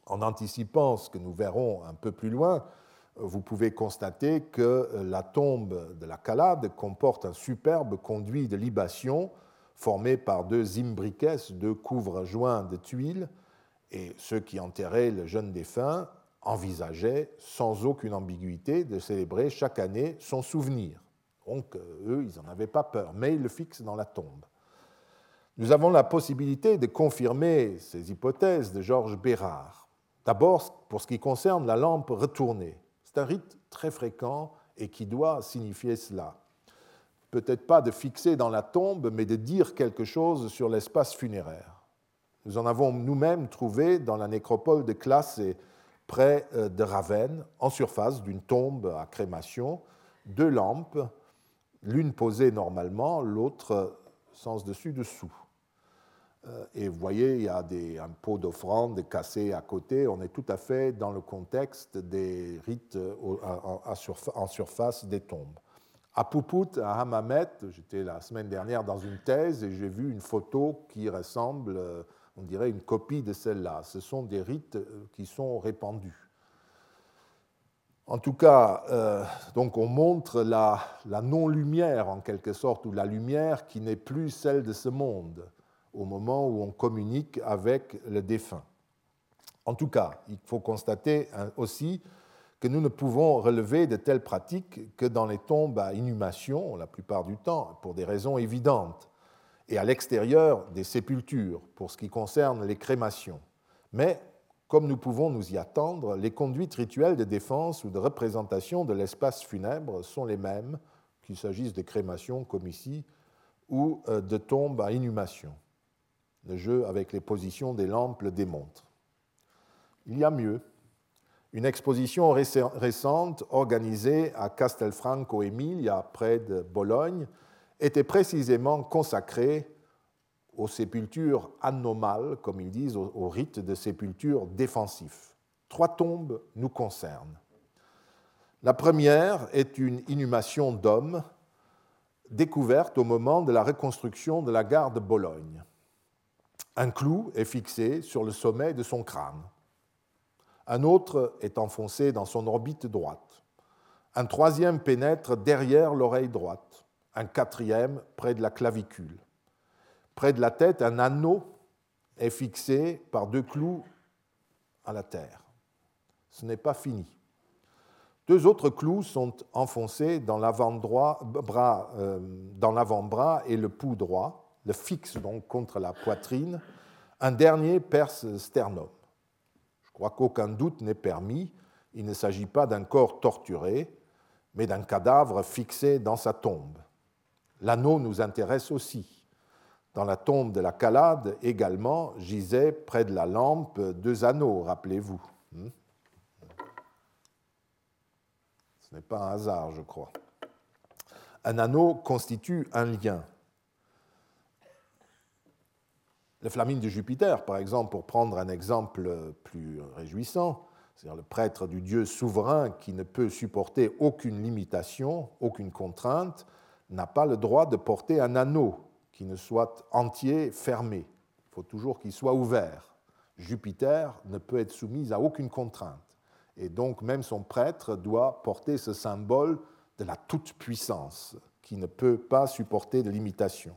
En anticipant ce que nous verrons un peu plus loin, vous pouvez constater que la tombe de la Calade comporte un superbe conduit de libation formé par deux imbriques, deux couvre-joints de tuiles, et ceux qui enterraient le jeune défunt envisageaient sans aucune ambiguïté de célébrer chaque année son souvenir. Donc, euh, eux, ils n'en avaient pas peur, mais ils le fixent dans la tombe. Nous avons la possibilité de confirmer ces hypothèses de Georges Bérard. D'abord, pour ce qui concerne la lampe retournée. C'est un rite très fréquent et qui doit signifier cela. Peut-être pas de fixer dans la tombe, mais de dire quelque chose sur l'espace funéraire. Nous en avons nous-mêmes trouvé dans la nécropole de Classe près euh, de Ravenne, en surface d'une tombe à crémation, deux lampes l'une posée normalement, l'autre sens dessus-dessous. Euh, et vous voyez, il y a des, un pot d'offrande cassé à côté. On est tout à fait dans le contexte des rites en surface des tombes. À Poupout, à Hammamet, j'étais la semaine dernière dans une thèse et j'ai vu une photo qui ressemble, euh, on dirait, une copie de celle-là. Ce sont des rites euh, qui sont répandus. En tout cas, euh, donc on montre la, non-lumière en quelque sorte, ou la lumière qui n'est plus celle de ce monde au moment où on communique avec le défunt. En tout cas, il faut constater aussi que nous ne pouvons relever de telles pratiques que dans les tombes à inhumation, la plupart du temps, pour des raisons évidentes, et à l'extérieur des sépultures, pour ce qui concerne les crémations. Mais comme nous pouvons nous y attendre, les conduites rituelles de défense ou de représentation de l'espace funèbre sont les mêmes, qu'il s'agisse de crémation comme ici, ou euh, de tombes à inhumation. Le jeu avec les positions des lampes le démontre. Il y a mieux. Une exposition récente organisée à Castelfranco Emilia, près de Bologne, était précisément consacrée aux sépultures anomales, comme ils disent, aux rites de sépulture défensifs. Trois tombes nous concernent. La première est une inhumation d'hommes découverte au moment de la reconstruction de la gare de Bologne. Un clou est fixé sur le sommet de son crâne. Un autre est enfoncé dans son orbite droite. Un troisième pénètre derrière l'oreille droite. Un quatrième près de la clavicule. Près de la tête, un anneau est fixé par deux clous à la terre. Ce n'est pas fini. Deux autres clous sont enfoncés dans l'avant-bras euh, et le pouls droit, le fixe donc contre la poitrine. Un dernier perce le sternum. Je crois qu'aucun doute n'est permis. Il ne s'agit pas d'un corps torturé, mais d'un cadavre fixé dans sa tombe. L'anneau nous intéresse aussi. Dans la tombe de la Calade également gisaient près de la lampe deux anneaux, rappelez-vous. Hmm? Ce n'est pas un hasard, je crois. Un anneau constitue un lien. Le flamine de Jupiter, par exemple, pour prendre un exemple plus réjouissant, c'est-à-dire le prêtre du Dieu souverain qui ne peut supporter aucune limitation, aucune contrainte, n'a pas le droit de porter un anneau qui ne soit entier, fermé. Il faut toujours qu'il soit ouvert. Jupiter ne peut être soumis à aucune contrainte. Et donc même son prêtre doit porter ce symbole de la toute-puissance, qui ne peut pas supporter de limitation.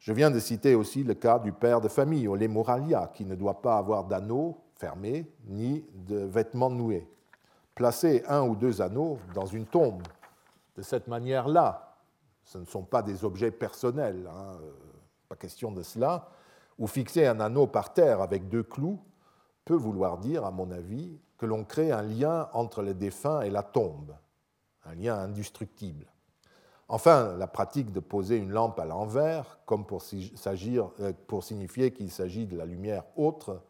Je viens de citer aussi le cas du père de famille, Moralia, qui ne doit pas avoir d'anneau fermé ni de vêtements noués. Placer un ou deux anneaux dans une tombe de cette manière-là, ce ne sont pas des objets personnels, hein, euh, pas question de cela, ou fixer un anneau par terre avec deux clous peut vouloir dire, à mon avis, que l'on crée un lien entre le défunt et la tombe, un lien indestructible. Enfin, la pratique de poser une lampe à l'envers, comme pour, euh, pour signifier qu'il s'agit de la lumière autre,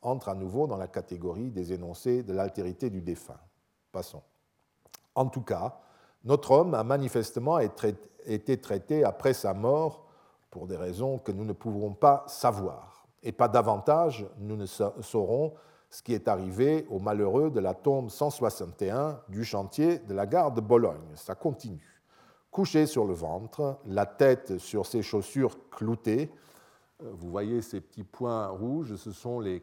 entre à nouveau dans la catégorie des énoncés de l'altérité du défunt. Passons. En tout cas, notre homme a manifestement été traité après sa mort pour des raisons que nous ne pouvons pas savoir. Et pas davantage, nous ne saurons ce qui est arrivé aux malheureux de la tombe 161 du chantier de la gare de Bologne. Ça continue. Couché sur le ventre, la tête sur ses chaussures cloutées, euh, vous voyez ces petits points rouges, ce sont les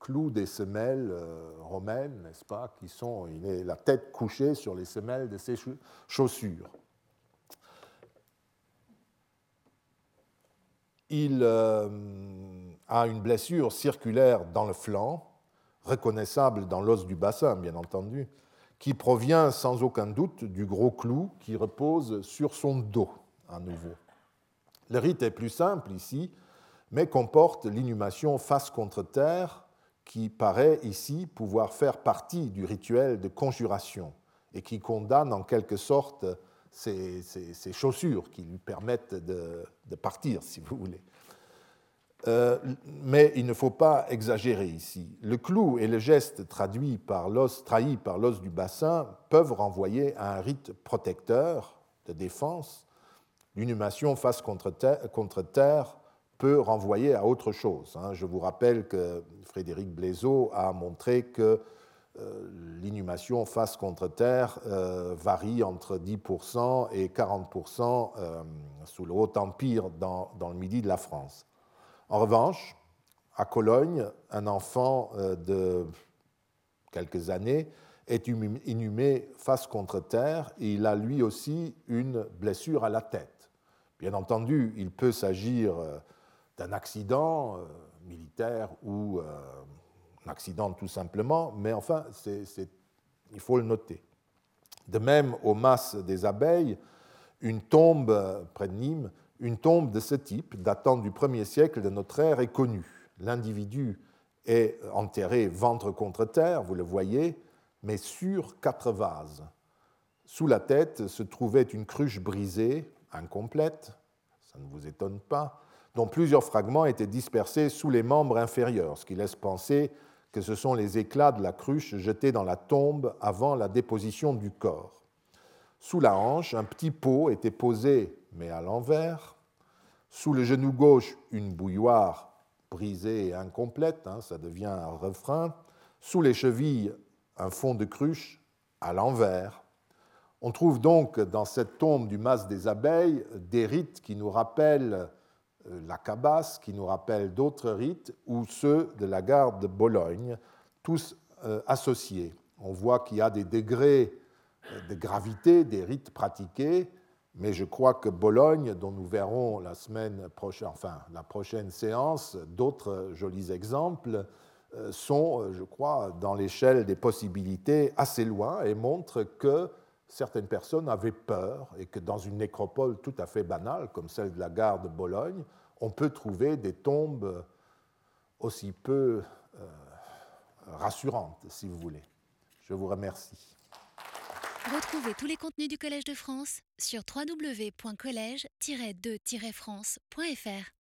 clous des semelles euh, romaines, n'est-ce pas, qui sont la tête couchée sur les semelles de ses chaussures. Il euh, a une blessure circulaire dans le flanc, reconnaissable dans l'os du bassin, bien entendu, qui provient sans aucun doute du gros clou qui repose sur son dos, à nouveau. Le rite est plus simple ici, mais comporte l'inhumation face contre terre qui paraît ici pouvoir faire partie du rituel de conjuration et qui condamne en quelque sorte ses, chaussures qui lui permettent de, partir, si vous voulez. Euh, mais il ne faut pas exagérer ici. Le clou et le geste traduit par l'os, trahi par l'os du bassin peuvent renvoyer à un rite protecteur de défense. L'inhumation face contre terre peut renvoyer à autre chose. Hein. Je vous rappelle que Frédéric Blaiseau a montré que euh, l'inhumation face contre terre euh, varie entre 10% et 40% euh, sous le Haut Empire dans, dans, le midi de la France. En revanche, à Cologne, un enfant de quelques années est inhumé face contre terre et il a lui aussi une blessure à la tête. Bien entendu, il peut s'agir d'un accident euh, militaire ou euh, un accident tout simplement, mais enfin, il faut le noter. De même, au mas des abeilles, une tombe euh, près de Nîmes, une tombe de ce type, datant du 1er siècle de notre ère, est connue. L'individu est enterré ventre contre terre, vous le voyez, mais sur quatre vases. Sous la tête se trouvait une cruche brisée, incomplète, ça ne vous étonne pas, dont plusieurs fragments étaient dispersés sous les membres inférieurs, ce qui laisse penser que ce sont les éclats de la cruche jetés dans la tombe avant la déposition du corps. Sous la hanche, un petit pot était posé, mais à l'envers. Sous le genou gauche, une bouilloire brisée et incomplète, hein, ça devient un refrain. Sous les chevilles, un fond de cruche à l'envers. On trouve donc dans cette tombe du mas des abeilles des rites qui nous rappellent la cabasse, qui nous rappelle d'autres rites, ou ceux de la gare de Bologne, tous euh, associés. On voit qu'il y a des degrés euh, de gravité des rites pratiqués, mais je crois que Bologne, dont nous verrons la semaine prochaine, enfin la prochaine séance, d'autres jolis exemples, sont, je crois, dans l'échelle des possibilités assez loin et montrent que certaines personnes avaient peur et que dans une nécropole tout à fait banale, comme celle de la gare de Bologne, on peut trouver des tombes aussi peu euh, rassurantes, si vous voulez. Je vous remercie. Retrouvez tous les contenus du Collège de France sur www.colège-2-france.fr.